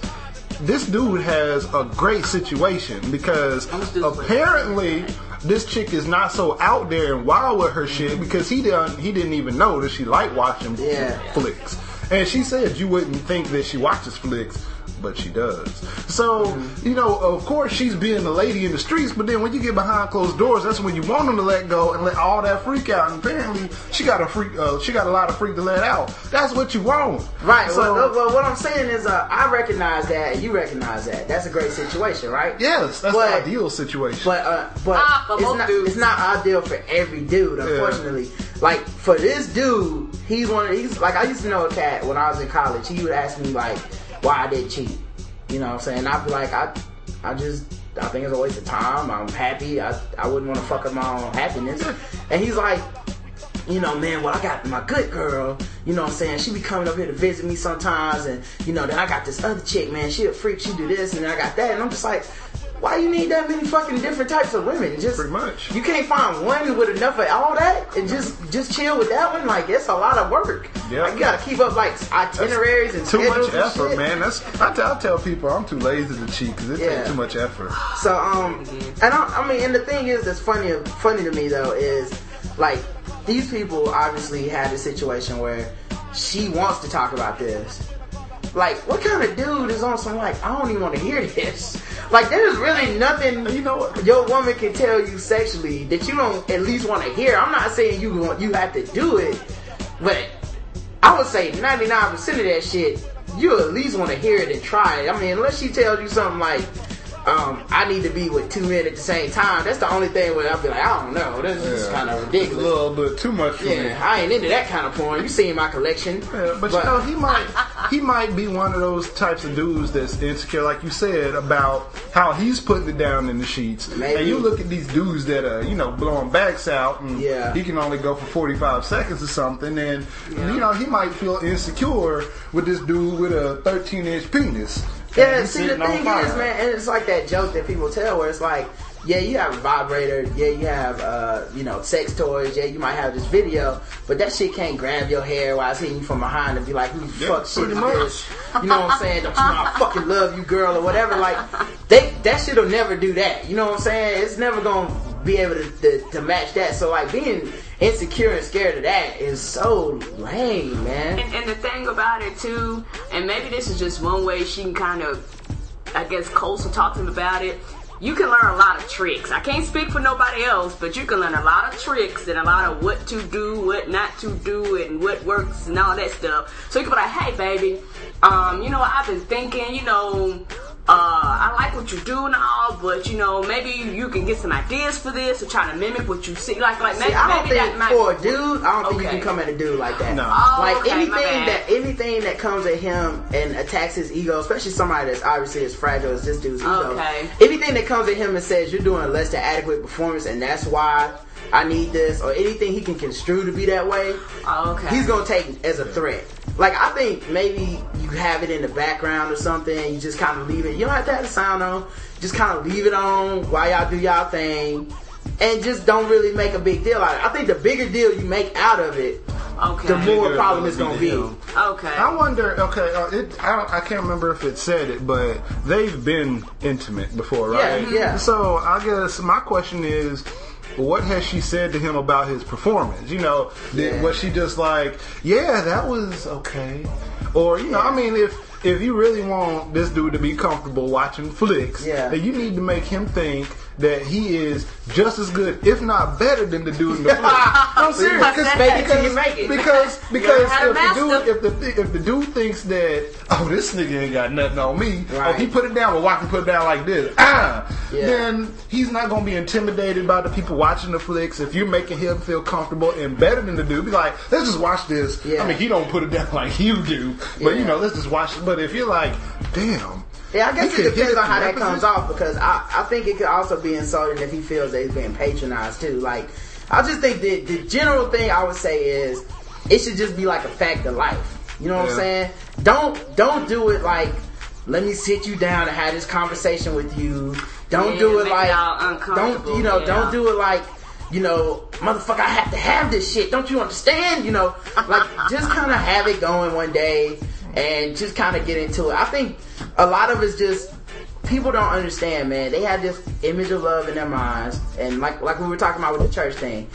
this dude has a great situation because apparently this chick is not so out there and wild with her shit mm-hmm. because he didn't he didn't even know that she liked watching Yeah. flicks. And she said you wouldn't think that she watches flicks, but she does. So, you know, of course she's being the lady in the streets, but then when you get behind closed doors, that's when you want them to let go and let all that freak out. And apparently she got a freak uh, she got a lot of freak to let out. That's what you want. Right. So, well, well, what I'm saying is, uh, I recognize that, and you recognize that. That's a great situation, right? yes, that's But- the ideal situation. But uh, but Ah, for it's not it's not ideal for every dude, unfortunately. Like for this dude, he's one. Of, he's like I used to know a cat when I was in college. He would ask me like, why I did cheat. You know what I'm saying? I'd be like, I I just I think it's a waste of time. I'm happy. I I wouldn't want to fuck up my own happiness. And he's like. You know, man, well, I got my good girl, you know what I'm saying? She be coming up here to visit me sometimes, and, you know, then I got this other chick, man, she a freak, she do this, and then I got that, and I'm just like, why you need that many fucking different types of women? Just Pretty much. You can't find one with enough of all that and just just chill with that one. Like it's a lot of work. Yeah. Like, you gotta keep up like itineraries and too much effort, man. That's I tell, tell people I'm too lazy to cheat because it Yeah. takes too much effort. So um, and I, I mean, and the thing is that's funny funny to me though is like these people obviously had a situation where she wants to talk about this. Like, what kind of dude is on some like I don't even want to hear this? Like, there's really nothing You know your woman can tell you sexually that you don't at least want to hear. I'm not saying you want you have to do it, but I would say 99% of that shit you at least want to hear it and try it. I mean, unless she tells you something like, um, I need to be with two men at the same time. That's the only thing where I'll be like, I don't know. This is kind of ridiculous. a little bit too much for me. Yeah, I ain't into that kind of porn. You seen my collection. Yeah, but, you know, he might he might be one of those types of dudes that's insecure, like you said, about how he's putting it down in the sheets. Maybe. And you look at these dudes that are, you know, blowing backs out and Yeah. he can only go for forty five seconds or something and you know, he might feel insecure with this dude with a thirteen inch penis. Yeah, see the thing is, man, and it's like that joke that people tell where it's like, yeah, you have a vibrator, yeah, you have uh, you know, sex toys, yeah, you might have this video, but that shit can't grab your hair while it's hitting you from behind and be like, who the Yeah, fuck shit is much. this? You know what I'm saying? Don't you know I fucking love you, girl, or whatever. Like, they that shit'll never do that. You know what I'm saying? It's never gonna be able to, to, to match that. So like being insecure and scared of that is so lame, man. And, and the thing about it too, and maybe this is just one way she can kind of, I guess, coast or talk to him about it. You can learn a lot of tricks. I can't speak for nobody else, but you can learn a lot of tricks and a lot of what to do, what not to do, and what works and all that stuff. So you can be like, hey, baby, um, you know, I've been thinking, you know, Uh, I like what you do and all, but you know, maybe you can get some ideas for this or try to mimic what you see. Like, like maybe, See, I don't maybe think that might for a dude, I don't think you can come at a dude like that. No. Oh, like okay, anything that anything that comes at him and attacks his ego, especially somebody that's obviously as fragile as this dude's ego. Okay. Anything that comes at him and says you're doing a less than adequate performance and that's why I need this, or anything he can construe to be that way, okay. he's gonna take it as a threat. Like I think maybe you have it in the background or something. You just kind of leave it. You don't have to have the sound on. Just kind of leave it on while y'all do y'all thing, and just don't really make a big deal out of it. I think the bigger deal you make out of it, okay. the more Bigger problem it's gonna be. Okay. I wonder. Okay, uh, it, I, don't- I can't remember if it said it, but they've been intimate before, right? Yeah, yeah. So I guess my question is, what has she said to him about his performance? You know, did, Yeah. was she just like, "Yeah, that was okay," or you know, I mean, if if you really want this dude to be comfortable watching flicks, Yeah. then you need to make him think that he is just as good, if not better, than the dude in the flick. I'm serious. Because Because, make you make it. because, because to if the dude, if the if the dude thinks that oh this nigga ain't got nothing on me, Right. oh he put it down, but watch him put it down like this, ah, Yeah. then he's not gonna be intimidated by the people watching the flicks. If you're making him feel comfortable and better than the dude, be like, let's just watch this. Yeah. I mean, he don't put it down like you do, but you know, let's just watch it. But if you're like, damn. Yeah, I guess he it depends on how that comes off because I, I think it could also be insulting if he feels that he's being patronized too. Like, I just think that the general thing I would say is it should just be like a fact of life. You know what I'm saying? Don't don't do it like let me sit you down and have this conversation with you. Don't Yeah, do it like don't you know yeah. don't do it like you know motherfucker I have to have this shit. Don't you understand? You know like just kind of have it going one day and just kind of get into it. I think a lot of it's just people don't understand, man. They have this image of love in their minds, and like like we were talking about with the church thing.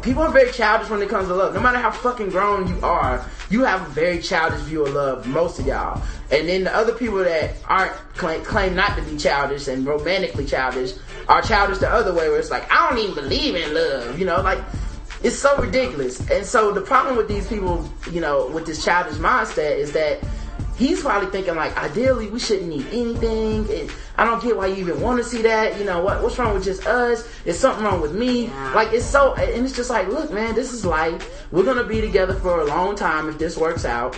People are very childish when it comes to love. No matter how fucking grown you are, you have a very childish view of love, most of y'all. And then the other people that aren't claim, claim not to be childish and romantically childish are childish the other way, where it's like I don't even believe in love. You know, like it's so ridiculous. And so the problem with these people, you know, with this childish mindset is that he's probably thinking like, ideally, we shouldn't need anything. And I don't get why you even want to see that. You know, what what's wrong with just us? Is something wrong with me? Like it's so, and it's just like, look, man, this is life. We're gonna be together for a long time if this works out.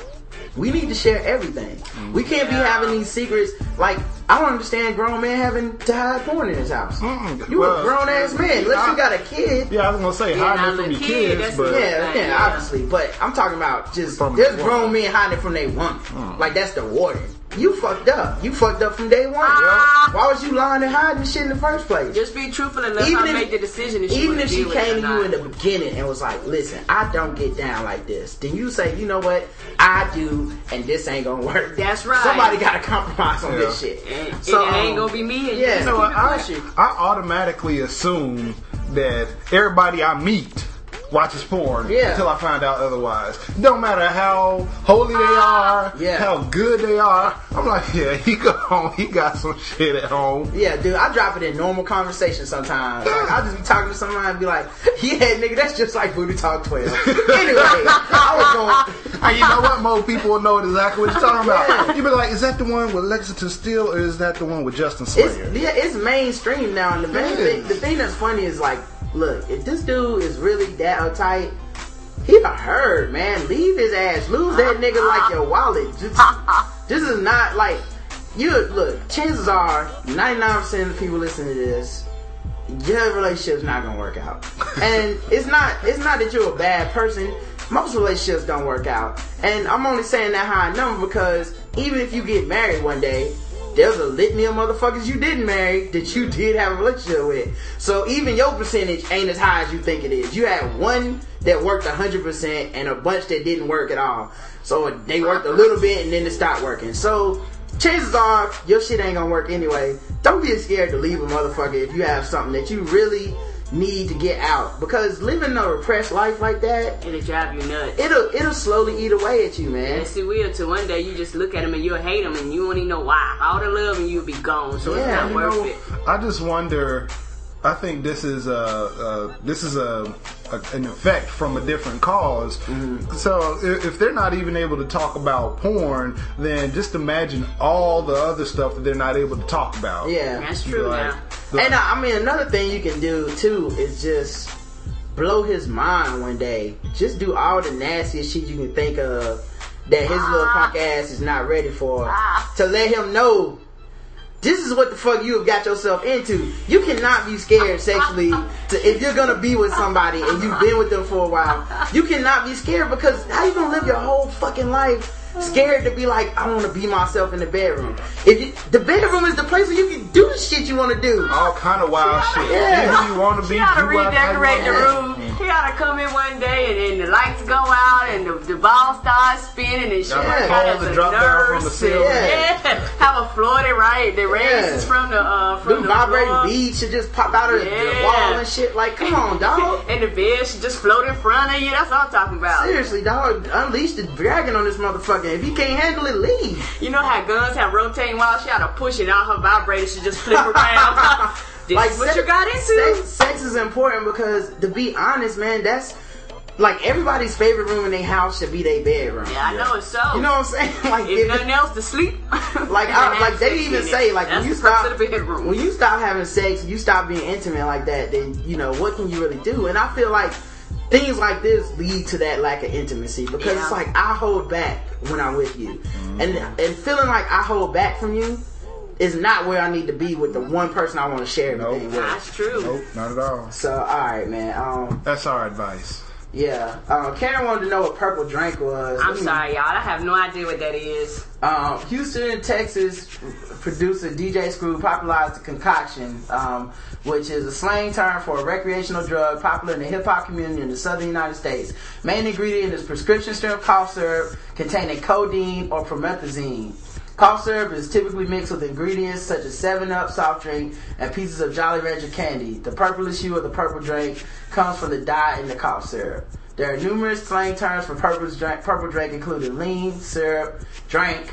We need to share everything. We can't be having these secrets. Like I don't understand grown men having to hide porn in his house. Mm-mm. You Well, a grown ass man, unless I- you got a kid. Yeah, I was gonna say Yeah, hide it from your kid, kids, but Yeah, yeah, Yeah. obviously. But I'm talking about just From there's grown woman. men hiding from their woman. Hmm. Like that's the warden. You fucked up. You fucked up from day one. Ah. Why was you lying and hiding shit in the first place? Just be truthful and let Even her if- make the decision. If she Even if she deal with it came to you in the beginning and was like, "Listen, I don't get down like this," then you say, "You know what? I do, and this ain't gonna work." That's right. Somebody got to compromise on this shit. And, and So, it ain't um, gonna be me. And yeah. just You know, keep I. I automatically assume that everybody I meet watches porn Yeah. until I find out otherwise. Don't matter how holy they ah, are, Yeah. how good they are. I'm like, yeah, he go home, he got some shit at home. Yeah, dude, I drop it in normal conversation sometimes. Like, I'll just be talking to somebody and be like, yeah, nigga, that's just like Booty Talk 12. anyway, I was going, And you know what? More people will know exactly what you're talking about. Yeah. You be like, is that the one with Lexington Steele or is that the one with Justin it's, yeah, it's mainstream now. And the main thing, the thing that's funny is like, look, if this dude is really that uptight, he a herd, man. Leave his ass. Lose that nigga like your wallet. Just, this is not like, you look, chances are 99% of the people listening to this, your relationship's not gonna work out. And it's not it's not that you're a bad person. Most relationships don't work out. And I'm only saying that high number because even if you get married one day, there's a litany of motherfuckers you didn't marry that you did have a relationship with. So even your percentage ain't as high as you think it is. You had one that worked 100% and a bunch that didn't work at all. So they worked a little bit and then it stopped working. So chances are your shit ain't gonna work anyway. Don't be scared to leave a motherfucker if you have something that you really need to get out. Because living a repressed life like that, It'll drive you nuts. it'll it'll slowly eat away at you, man. Yes, it will. Till one day you just look at them and you'll hate them and you won't even know why. All the love and you'll be gone. So Yeah, it's not worth know, it. I just wonder. I think this is a, uh this is a, a an effect from a different because Mm-hmm. So if, if they're not even able to talk about porn, then just imagine all the other stuff that they're not able to talk about. Yeah. That's true Like, now. like- And uh, I mean, another thing you can do too is just blow his mind one day. Just do all the nastiest shit you can think of that his little punk ass is not ready for. To let him know this is what the fuck you have got yourself into. You cannot be scared sexually to, if you're gonna be with somebody and you've been with them for a while. You cannot be scared because how you gonna live your whole fucking life scared to be like, I want to be myself in the bedroom. If you, the bedroom is the place where you can do the shit you want to do. all kind of wild shit. Yeah. Be who you want to be. He ought to you redecorate the room. He ought to come in one day and then the lights go out and the, the ball starts spinning and shit. Got Yeah. a gotta a drop down from the nurse ceiling. and- Yeah. Have a Florida right? The rays Yeah. is from the uh from Them the vibrating floor. beads should just pop out of the- the wall and shit. Like, come on, dog. And the bed should just float in front of you. That's all I'm talking about. Seriously, dog. Unleash the dragon on this motherfucker. If you can't handle it, leave. You know how guns have rotating while she had to push it out, her vibrator should just flip around. this is what sex- you got into. Sex, sex is important because, to be honest, man, that's like everybody's favorite room in their house should be their bedroom. Yeah, I know it's so. You know what I'm saying? Like, if if- nothing else to sleep. like, I, like they even say, like That's when you stop, when you stop having sex, you stop being intimate like that. Then you know what can you really do? And I feel like things like this lead to that lack of intimacy because it's like I hold back when I'm with you, and and feeling like I hold back from you is not where I need to be with the one person I want to share everything with. That's true. Nope, not at all. So all right, man. Um, That's our advice. Yeah. Um, Karen wanted to know what purple drink was. I'm sorry, y'all. I have no idea what that is. Um, Houston, Texas producer DJ Screw popularized the concoction, um, which is a slang term for a recreational drug popular in the hip hop community in the southern United States. Main ingredient is prescription strength cough syrup containing codeine or promethazine. Cough syrup is typically mixed with ingredients such as 7-Up soft drink and pieces of Jolly Rancher candy. The purplish hue of the purple drink comes from the dye in the cough syrup. There are numerous slang terms for purple drink, purple drink including lean, syrup, drink,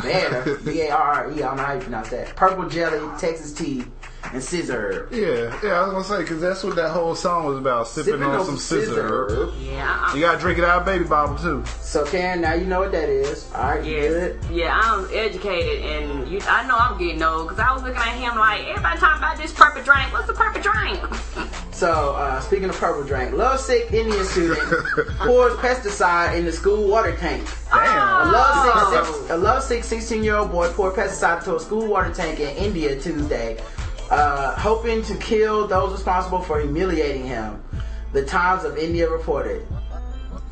bear, B-A-R-R-E, I don't know how you pronounce that, purple jelly, Texas tea, and sizzurp. Yeah, yeah, I was gonna say because that's what that whole song was about, sipping, on, some sizzurp. Yeah, You gotta drink it out of baby bottle too. So Karen, now you know what that is. Alright, you Yeah, good? yeah, I'm educated, and you, I know I'm getting old because I was looking at him like everybody talking about this purple drink. What's the purple drink? So, uh, speaking of purple drink, lovesick Indian student pours pesticide in the school water tank. A Damn. lovesick, six, a lovesick 16 year old boy poured pesticide into a school water tank in India Tuesday, uh, hoping to kill those responsible for humiliating him. The Times of India reported.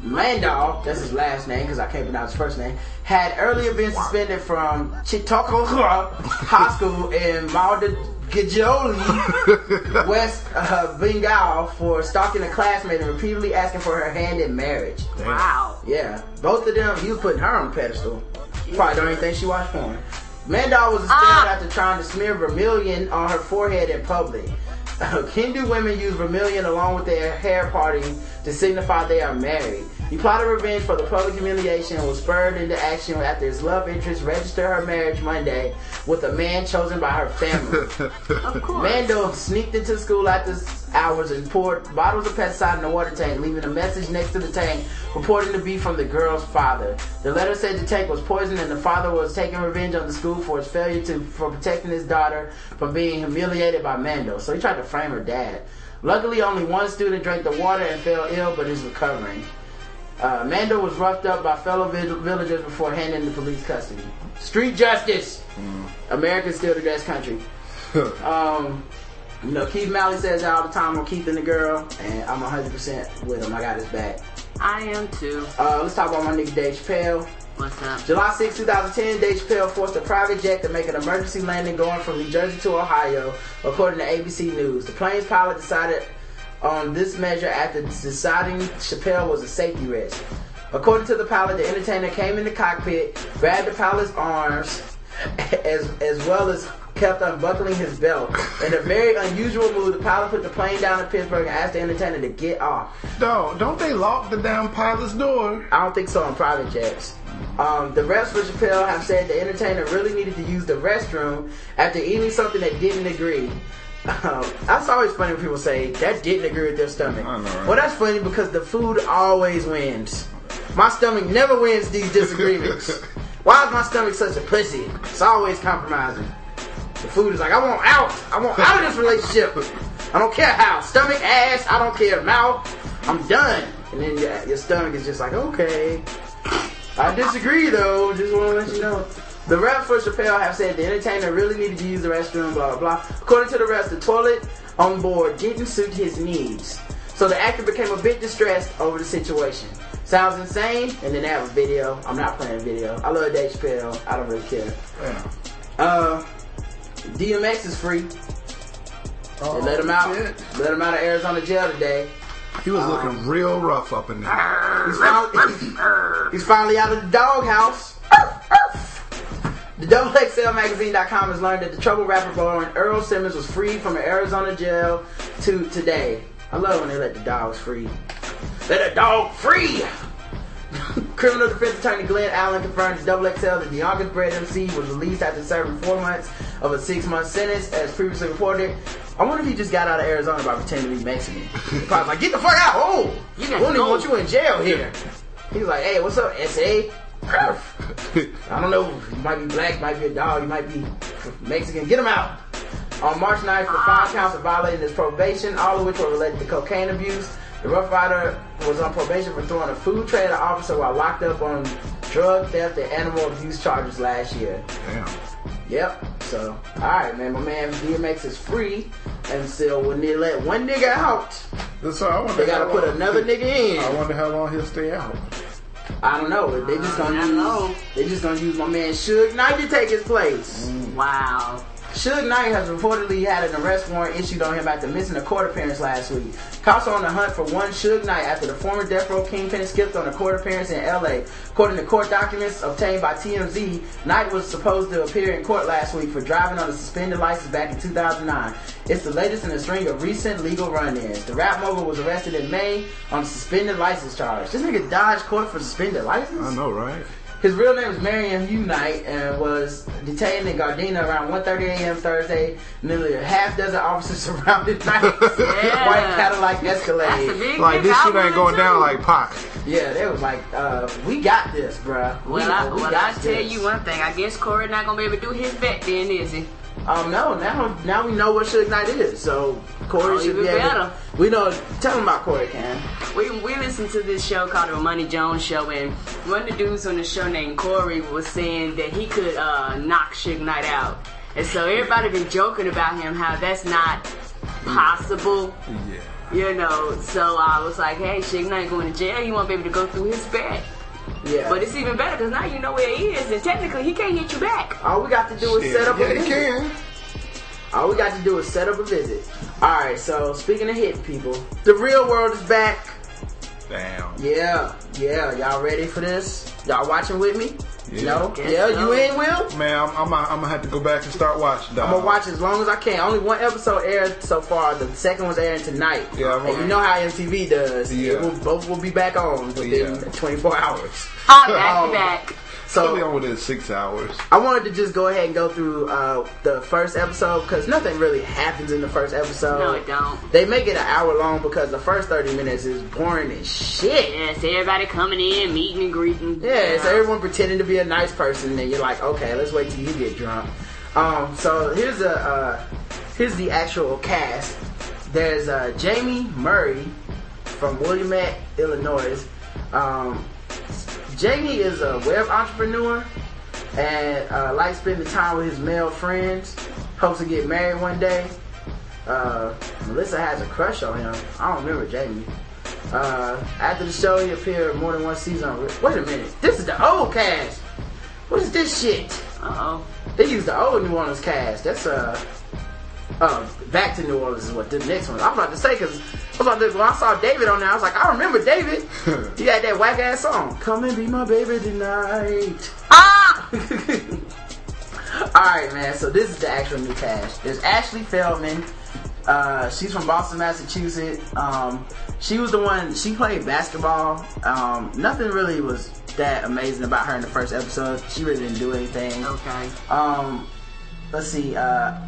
Mandal, that's his last name because I can't pronounce his first name, had earlier been suspended from Chitokura High School in Maldagajoli, West uh, Bengal, for stalking a classmate and repeatedly asking for her hand in marriage. Wow. Yeah, both of them, he was putting her on the pedestal. Probably don't even think she watched porn. Mandal was suspended Ah. after trying to smear vermilion on her forehead in public. Hindu women use vermilion along with their hair parting to signify they are married. He plotted revenge for the public humiliation and was spurred into action after his love interest registered her marriage Monday with a man chosen by her family. Of course. Mando sneaked into school after hours and poured bottles of pesticide in the water tank, leaving a message next to the tank purporting to be from the girl's father. The letter said the tank was poisoned and the father was taking revenge on the school for his failure to for protecting his daughter from being humiliated by Mando. So he tried to frame her dad. Luckily, only one student drank the water and fell ill, but is recovering. Uh, Mando was roughed up by fellow vill- villagers before handing into police custody. Street justice. America's still the best country. Um, you know, Keith Malley says that all the time on Keith and the girl, and I'm 100% with him. I got his back. I am too. Uh, let's talk about my nigga Dave Chappelle. What's up? July 6, 2010, Dave Chappelle forced a private jet to make an emergency landing going from New Jersey to Ohio, according to ABC News. The plane's pilot decided on this measure after deciding Chappelle was a safety risk. According to the pilot, the entertainer came in the cockpit, grabbed the pilot's arms, as as well as kept unbuckling his belt. In a very unusual move, the pilot put the plane down in Pittsburgh and asked the entertainer to get off. Dog, don't they lock the damn pilot's door? I don't think so on private jets. Um, the rest for Chappelle have said the entertainer really needed to use the restroom after eating something that didn't agree. Um, that's always funny when people say that didn't agree with their stomach. Know, right? Well, that's funny because the food always wins. My stomach never wins these disagreements. Why is my stomach such a pussy? It's always compromising. The food is like, I want out. I want out of this relationship. I don't care how. Stomach, ass, I don't care. Mouth, I'm done. And then your, your stomach is just like, okay. I disagree though. Just want to let you know. The rep for Chappelle have said the entertainer really needed to use the restroom, blah, blah, blah. According to the rest, the toilet on board didn't suit his needs. So the actor became a bit distressed over the situation. Sounds insane? And then they have a video. I'm not playing a video. I love Dave Chappelle. I don't really care. Yeah. Uh, DMX is free. They let him out. shit. Let him out of Arizona jail today. He was looking real rough up in there. He's finally, he's finally out of the doghouse. The XXLMagazine.com has learned that the trouble rapper born Earl Simmons was freed from an Arizona jail to today. I love when they let the dogs free. Let a dog free! Criminal defense attorney Glenn Allen confirmed to Double XL that the Yonkers bred MC was released after serving four months of a six month sentence, as previously reported. I wonder if he just got out of Arizona by pretending to be Mexican. He probably like, get the fuck out! Oh, You we don't even want you in jail here. He's like, hey, what's up, SA? I don't know. You might be black, might be a dog, you might be Mexican. Get him out. On March 9th, for five counts of violating his probation, all of which were related to cocaine abuse. The Ruff Ryder was on probation for throwing a food tray at an officer while locked up on drug theft and animal abuse charges last year. Damn. Yep. So, alright, man. My man DMX is free. And still, when they let one nigga out, That's all. I wonder they gotta put another nigga in. I wonder how long he'll stay out. I don't know. They just gonna I don't know. use. They just gonna use my man Suge Knight to take his place. Wow. Suge Knight has reportedly had an arrest warrant issued on him after missing a court appearance last week. Cops are on the hunt for one Suge Knight after the former Death Row Kingpin skipped on a court appearance in LA. According to court documents obtained by TMZ, Knight was supposed to appear in court last week for driving on a suspended license back in 2009. It's the latest in a string of recent legal run-ins. The rap mogul was arrested in May on a suspended license charge. This nigga dodged court for suspended license? I know, right? His real name is Marion Hugh Knight and was detained in Gardena around 1.30 a.m. Thursday. Nearly a half dozen officers surrounded Knight's Yeah. white Cadillac That's a Escalade. big Like big this shit ain't going too. down like Pac. Yeah, they was like, uh, we got this, bruh. We, Well, I, we well, got I tell this. you one thing. I guess Corey not gonna be able to do his bet then, is he? Um, no, now now we know what Suge Knight is. So Corey Oh, should even be able. better. We know. Tell him about Corey, Cam. We we listened to this show called the Money Jones Show, and one of the dudes on the show named Corey was saying that he could uh, knock Suge Knight out, and so everybody been joking about him how that's not possible. Yeah. You know, so I was like, hey, Suge Knight going to jail. He won't be able to go through his bet. Yeah. But it's even better because now you know where he is, and technically he can't hit you back. all we got to do is set up Yeah, a he visit. can. All we got to do is set up a visit. Alright, so speaking of hit people, the real world is back. Damn. Yeah, yeah, y'all ready for this? Y'all watching with me? Yeah. No? Yeah, you in, Will? Man, I'm, I'm, I'm gonna have to go back and start watching. Dog. I'm gonna watch as long as I can. Only one episode aired so far. The second one's airing tonight. Yeah, I'm and you know how MTV does. Yeah. It will, both will be back on within Yeah. 24 hours. Oh, back Oh. to back. Only So on within six hours. I wanted to just go ahead and go through uh, the first episode because nothing really happens in the first episode. No, it don't. They make it an hour long because the first 30 minutes is boring as shit. Yes, everybody coming in, meeting and greeting. Yeah, so everyone pretending to be a nice person, and you're like, okay, let's wait till you get drunk. Um, so here's a uh, here's the actual cast. There's uh, Jamie Murray from Wilmette, Illinois. Um, Jamie is a web entrepreneur and uh, likes spending time with his male friends. Hopes to get married one day. Uh, Melissa has a crush on him. I don't remember Jamie. Uh, after the show, he appeared more than one season. on- Wait a minute, this is the old cast. What is this shit? Uh oh. They used the old New Orleans cast. That's uh, uh, back to New Orleans is what the next one. I was about to say because I was about to, when I saw David on there, I was like, I remember David. he had that whack ass song. Come and be my baby tonight. Ah! All right, man. So this is the actual new cast. There's Ashlee Feldman. Uh, she's from Boston, Massachusetts. Um, she was the one. She played basketball. Um, nothing really was that amazing about her in the first episode. She really didn't do anything. Okay. Um, let's see. Uh,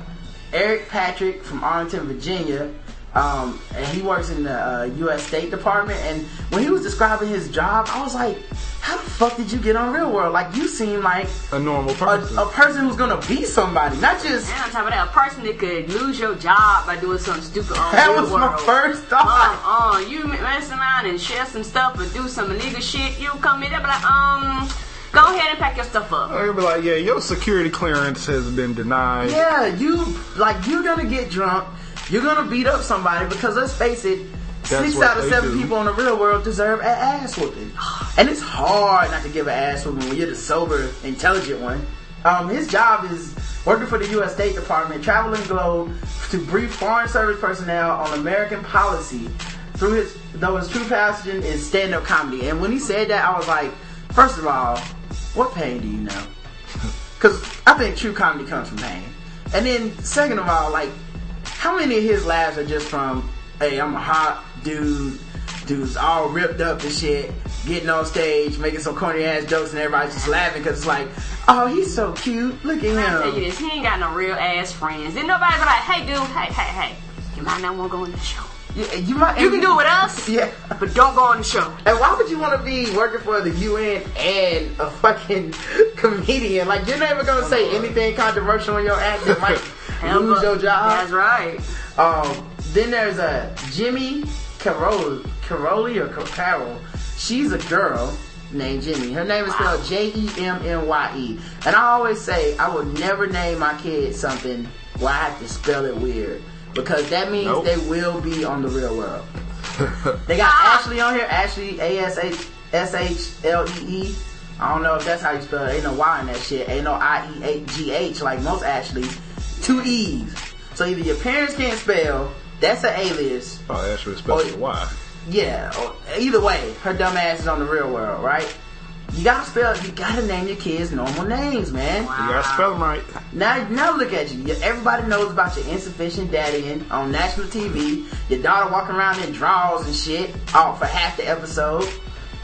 Eric Patrick from Arlington, Virginia. Um, and he works in the uh, U.S. State Department. And when he was describing his job, I was like, "How the fuck did you get on Real World? Like, you seem like A normal person. a person who's gonna be somebody, not just." And on top of that, a person that could lose your job by doing something stupid on That real was my first thought. Uh, uh, you mess around and share some stuff or do some nigga shit, you come in there be like, um, go ahead and pack your stuff up. They'll be like, yeah, your security clearance has been denied. Yeah, you like you're gonna get drunk. You're gonna beat up somebody because let's face it, That's six out of seven do. people in the real world deserve an ass whooping, and it's hard not to give an ass whooping when you're the sober, intelligent one. Um, his job is working for the U.S. State Department, traveling the globe to brief foreign service personnel on American policy. Through his, though his true passion is stand-up comedy, and when he said that, I was like, first of all, what pain do you know? Because I think true comedy comes from pain. And then, second of all, like, how many of his laughs are just from, hey, I'm a hot dude, dude's all ripped up and shit, getting on stage, making some corny ass jokes, and everybody's just laughing because it's like, oh, he's so cute. Look at him. I tell you this, he ain't got no real ass friends. Then nobody be like, hey dude, hey, hey, hey, you might not want to go on the show. Yeah, you might. You can do it with us, Yeah. but don't go on the show. And why would you want to be working for the UN and a fucking comedian? Like, you're never gonna say anything controversial in your act that might lose your job. That's right. Um, then there's a Jimmy Carol, Caroli or Carol. She's a girl named Jimmy. Her name is spelled J E M M Y E. And I always say I would never name my kid something where I have to spell it weird because that means Nope. they will be on the real world. They got ah. Ashley on here. Ashley A S H S H L E E. I don't know if that's how you spell it. Ain't no Y in that shit. Ain't no I E A G H like most Ashleys. Two E's. So either your parents can't spell, that's an alias. Oh, actually, especially Oh, why? Yeah. Or, either way, her dumb ass is on the real world, right? You gotta spell. You gotta name your kids normal names, man. You gotta spell them right. Now, now look at you. Everybody knows about your insufficient daddy on national TV. Your daughter walking around in drawers and shit, all for half the episode.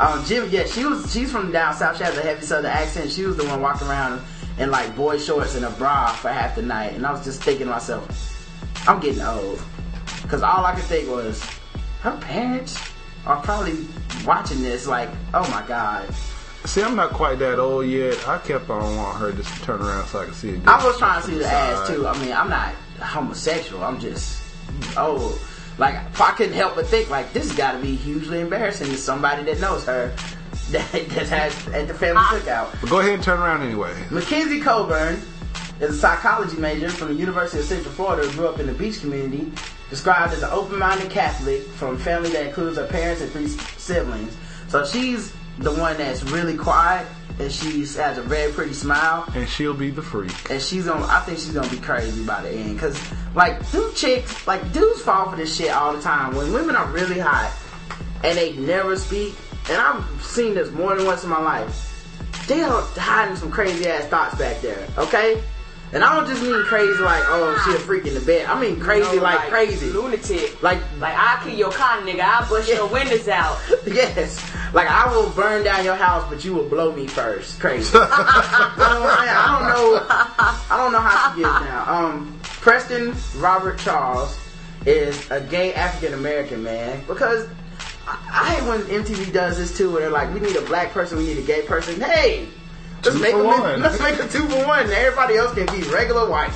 Um, Jim, yeah, she was. She's from down south. She has a heavy southern accent. She was the one walking around in like boy shorts and a bra for half the night. And I was just thinking to myself, I'm getting old, because all I could think was, her parents are probably watching this. Like, oh my god. See, I'm not quite that old yet. I kept on wanting her just to turn around so I could see it. I was trying to see from the ass too. I mean, I'm not homosexual. I'm just oh, like I couldn't help but think like this has got to be hugely embarrassing to somebody that knows her that that has at the family cookout. But go ahead and turn around anyway. McKenzie Coburn is a psychology major from the University of Central Florida who grew up in the beach community. Described as an open-minded Catholic from a family that includes her parents and three siblings. So she's the one that's really quiet and she has a very pretty smile And she'll be the freak. and she's gonna. I think she's gonna be crazy by the end. Cause like dude chicks, like dudes fall for this shit all the time. When women are really hot and they never speak, and I've seen this more than once in my life. They are hiding some crazy ass thoughts back there. Okay. And I don't just mean crazy like, oh, she a freak in the bed. I mean crazy You know, like, crazy. lunatic. Like, Like I'll kill your car, nigga. I'll bust your windows out. yes. Like I will burn down your house, but you will blow me first. Crazy. I, don't, know. I don't know how she gets down. Um, Preston Robert Charles is a gay African American man because I, I hate when MTV does this too, where they're like, we need a black person, we need a gay person. Hey, let's Two make for them, one. let's make a two for one, everybody else can be regular white.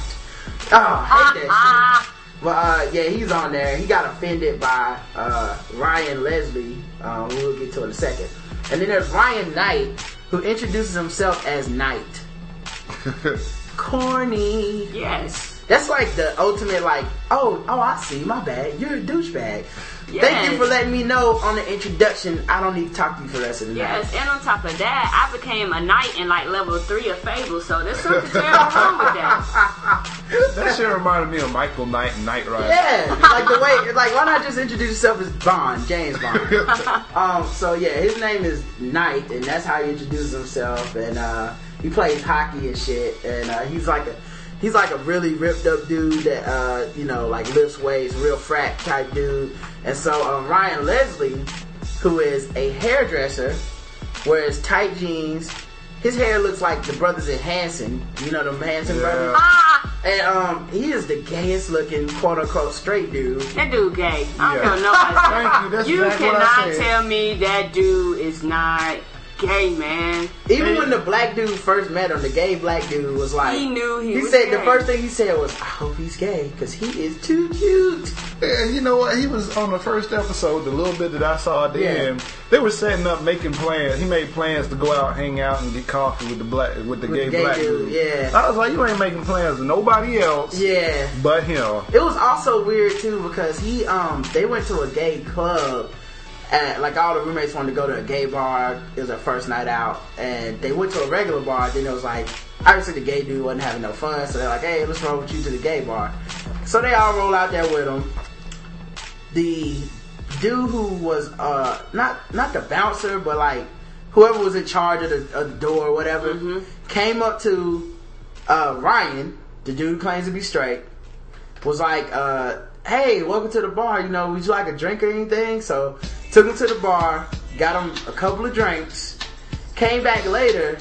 Oh, I hate that shit. But uh, yeah, he's on there. He got offended by uh, Ryan Leslie, um, who we'll get to in a second. And then there's Ryan Knight, who introduces himself as Knight. Corny. Yes. That's like the ultimate, like, oh, oh, I see, my bad. You're a douchebag. Thank you for letting me know on the introduction. I don't need to talk to you for the rest of the night. Yes, and on top of that, I became a knight in like level three of Fable, so there's something terrible wrong with that. That shit reminded me of Michael Knight and Knight Rider. Yeah, like the way, like why not just introduce yourself as Bond, James Bond? um, so yeah, his name is Knight, and that's how he introduces himself. And uh, he plays hockey and shit. And uh, he's like a, he's like a really ripped up dude that uh, you know, like lifts weights, real frat type dude. And so um, Ryan Leslie, who is a hairdresser, wears tight jeans. His hair looks like the brothers in Hanson. You know the Hanson Yeah. brothers. Ah, And um, he is the gayest looking quote unquote straight dude. that dude gay. I don't Yeah. care nobody. Thank you. That's you exactly what I cannot tell me that dude is not gay, man. Even when the black dude first met him, the gay black dude was like, He knew he He was said the first thing he said was, "I hope he's gay because he is too cute." And you know what? He was on the first episode, the little bit that I saw at the Yeah. end. They were setting up, making plans. He made plans to go out, hang out, and get coffee with the black, with the With gay, the gay black dude, dude. yeah. I was like, you ain't making plans with nobody else, Yeah. but him. It was also weird too because he um they went to a gay club. And like all the roommates wanted to go to a gay bar. It was their first night out, and they went to a regular bar. Then it was like obviously the gay dude wasn't having no fun, so they're like, "Hey, let's roll with you to the gay bar." So they all roll out there with him. The dude who was uh not not the bouncer, but like whoever was in charge of the, of the door or whatever, came up to uh, Ryan, the dude who claims to be straight, was like, uh, "Hey, welcome to the bar. You know, would you like a drink or anything?" So took him to the bar, got him a couple of drinks, came back later,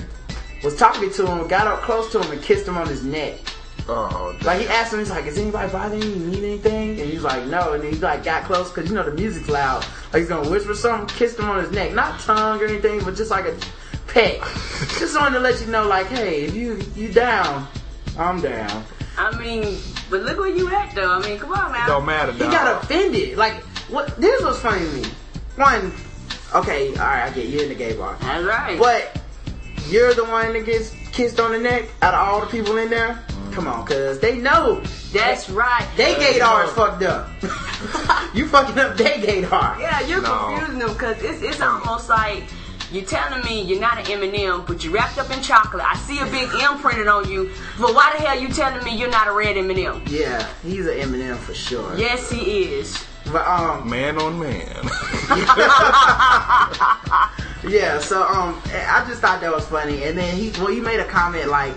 was talking to him, got up close to him and kissed him on his neck. Oh, Like he asked him, he's like, "Is anybody bothering you? You need anything?" And he's like, "No." And he like got close because you know the music's loud. Like he's gonna whisper something, kissed him on his neck, not tongue or anything, but just like a peck. just wanted to let you know, like, hey, if you you down, I'm down. I mean, but look where you at though. I mean, come on man. don't matter. He dog. got offended. Like, what? This was funny to me. One, okay, all right, I get you in the gay bar, That's right. but you're the one that gets kissed on the neck out of all the people in there. Come on, cause they know That's right. They gaydar is fucked up. you fucking up they gaydar. Yeah, you're No. confusing them because it's, it's almost like you're telling me you're not an M&M, but you're wrapped up in chocolate. I see a big M printed on you, but why the hell you telling me you're not a red M&M? Yeah, he's an Eminem for sure. Yes, he is. But um, man on man. yeah. So um, I just thought that was funny. And then he, well, he made a comment like,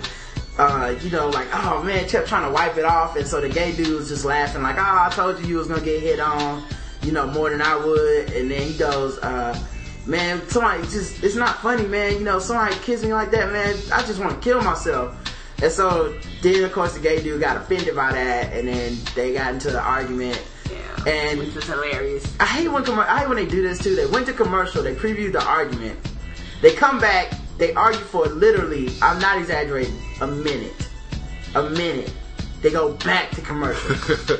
uh, you know, like, oh man, kept trying to wipe it off, and so the gay dude was just laughing, like, oh, I told you you was gonna get hit on, you know, more than I would. And then he goes, uh. Man, somebody just, it's not funny, man. You know, somebody kiss me like that, man. I just want to kill myself. And so then, of course, the gay dude got offended by that, and then they got into the argument. Yeah, And which is hilarious. I hate when commer- I hate when they do this too. They went to commercial, they previewed the argument, they come back, they argue for literally, I'm not exaggerating, a minute, a minute. They go back to commercial.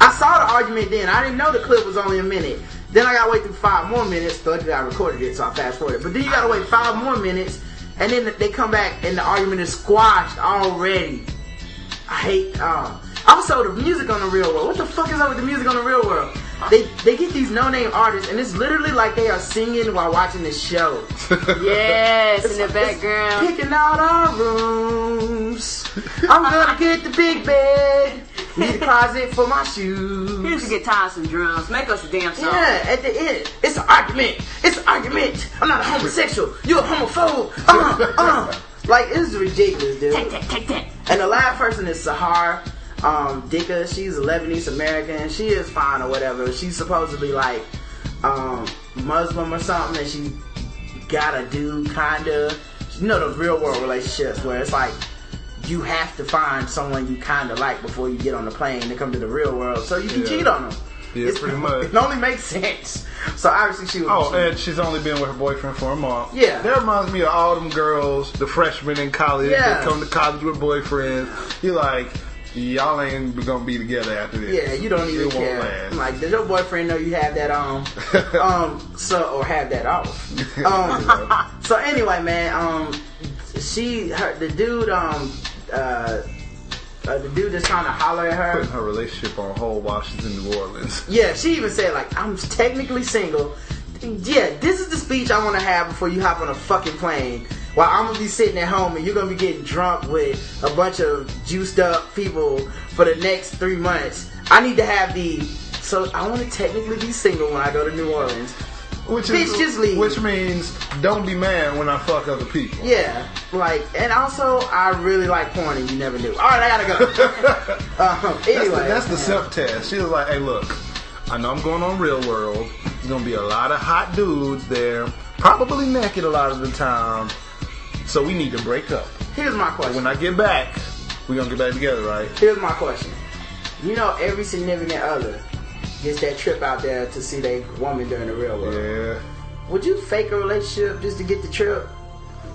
I saw the argument then. I didn't know the clip was only a minute. Then I gotta wait through five more minutes. Luckily, I recorded it, so I fast forwarded. But then you gotta wait five more minutes, and then they come back and the argument is squashed already. I hate. Uh, also, the music on the Real World. What the fuck is up with the music on the Real World? They they get these no name artists, and it's literally like they are singing while watching the show. Yes, in the background. Picking out our rooms. I'm gonna get the big bed. Need a closet for my shoes. You Here's your guitars and drums. Make us a damn song. Yeah, at the end, it's an argument. It's an argument. I'm not a homosexual. You're a homophobe. Uh, uh. Like, it's ridiculous, dude. Take that, take that. And the last person is Sahar um, Dika. She's a Lebanese American. She is fine or whatever. She's supposedly like um, Muslim or something, and she got a dude, kinda. You know the real world relationships where it's like you have to find someone you kinda like before you get on the plane to come to the real world, so you can Yeah. cheat on them. Yeah, pretty much. It only makes sense. So obviously she was. Oh, and she's only been with her boyfriend for a month. Yeah. That reminds me of all them girls, the freshmen in college Yeah. that come to college with boyfriends. You're like, y'all ain't gonna be together after this. Yeah, you don't even It won't care. last. Like, does your boyfriend know you have that on? um, so or have that off? Um, so anyway, man, um, she, her, the dude, um, uh, uh, the dude that's trying to holler at her. Putting her relationship on hold while she's in New Orleans. Yeah, she even said like, I'm technically single. Yeah, this is the speech I want to have before you hop on a fucking plane. While I'm gonna be sitting at home and you're gonna be getting drunk with a bunch of juiced up people for the next three months. I need to have the. So I want to technically be single when I go to New Orleans. Which Bitch, just leave. Which means don't be mad when I fuck other people. Yeah, like, and also I really like porn and you never knew. All right, I gotta go. um, That's anyway, the, that's the self test. She was like, hey, look, I know I'm going on Real World. There's to be a lot of hot dudes there, probably naked a lot of the time. So we need to break up. here's my question. When I get back, we're going to get back together, right? Here's my question. You know, every significant other gets that trip out there to see their woman during the real world. Yeah. Would you fake a relationship just to get the trip?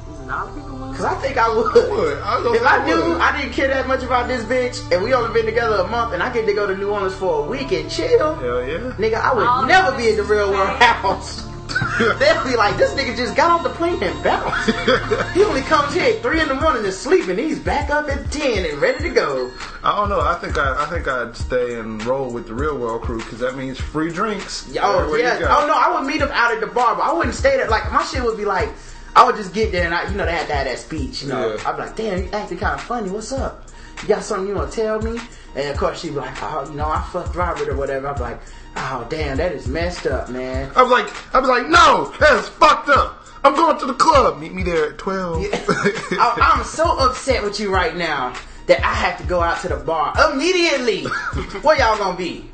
A lot of Cause I think I would. would. I was if gonna I say I knew would. I didn't care that much about this bitch, and we only been together a month, and I get to go to New Orleans for a week and chill, Hell yeah. nigga, I would All never be in the real world house. They'll be like, this nigga just got off the plane and bounced. he only comes here at three in the morning to sleep, and sleeping. He's back up at ten and ready to go. I don't know. I think I, I think I'd stay and roll with the Real World crew because that means free drinks. Oh yeah. Oh no, I would meet them out at the bar, but I wouldn't stay there. Like my shit would be like, I would just get there and I, you know, they had to have that speech. You know, Yeah. I'd be like, damn, you acting kind of funny. What's up? You got something you want to tell me? And of course she'd be like, oh, you know, I fucked Robert or whatever. I'd be like, oh damn, that is messed up, man. I was like, I was like, no, that's fucked up. I'm going to the club. Meet me there at 12. I, I'm so upset with you right now that I have to go out to the bar immediately. Where y'all gonna be?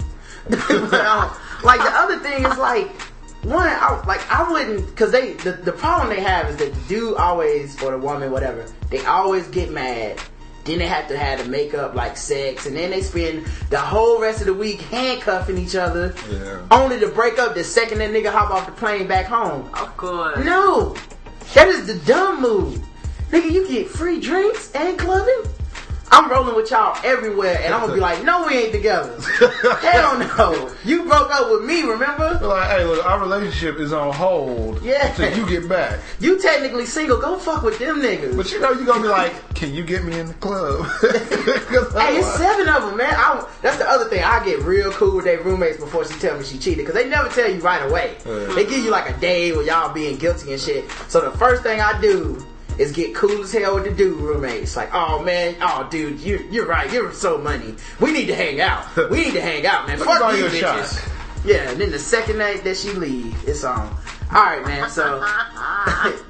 But, like the other thing is like one, I, like I wouldn't because they the, the problem they have is that the dude always or the woman whatever they always get mad. Then they have to have the makeup like sex, and then they spend the whole rest of the week handcuffing each other, Yeah. only to break up the second that nigga hop off the plane back home. Of course. No, that is the dumb move. Nigga, you get free drinks and clubbing. I'm rolling with y'all everywhere, and I'm gonna be like, no, we ain't together. Hell no. You broke up with me, remember? They're like, hey, look, our relationship is on hold. Yeah. Till you get back. You technically single. Go fuck with them niggas. But you know you're gonna be like, can you get me in the club? Hey, it's seven of them, man. I, that's the other thing. I get real cool with their roommates before she tell me she cheated because they never tell you right away. They give you like a day where y'all being guilty and shit. So the first thing I do is get cool as hell with the dude roommates. Like, oh man, oh dude, you you're right. You're so money. We need to hang out. We need to hang out, man. Fuck you bitches. shot. Yeah, and then the second night that she leave, it's on. All right, man. So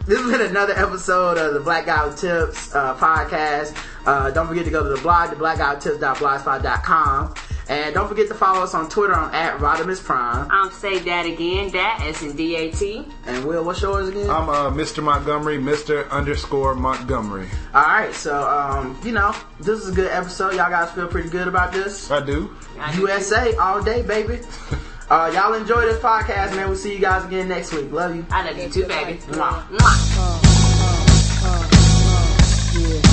this has been another episode of the Black Guy Who Tips uh, podcast. Uh, don't forget to go to the blog, the blackguywhotips.blogspot.com. And don't forget to follow us on Twitter on at Rodimus Prime. I'll say that again. That is in D A T. And Will, what's yours again? I'm uh, Mr. Montgomery, Mr. underscore Montgomery. All right, so um, you know this is a good episode. Y'all guys feel pretty good about this. I do. USA all day, baby. Uh, y'all enjoy this podcast, man. We'll see you guys again next week. Love you. I love you too, baby. Mwah. Mwah. Uh, uh, yeah.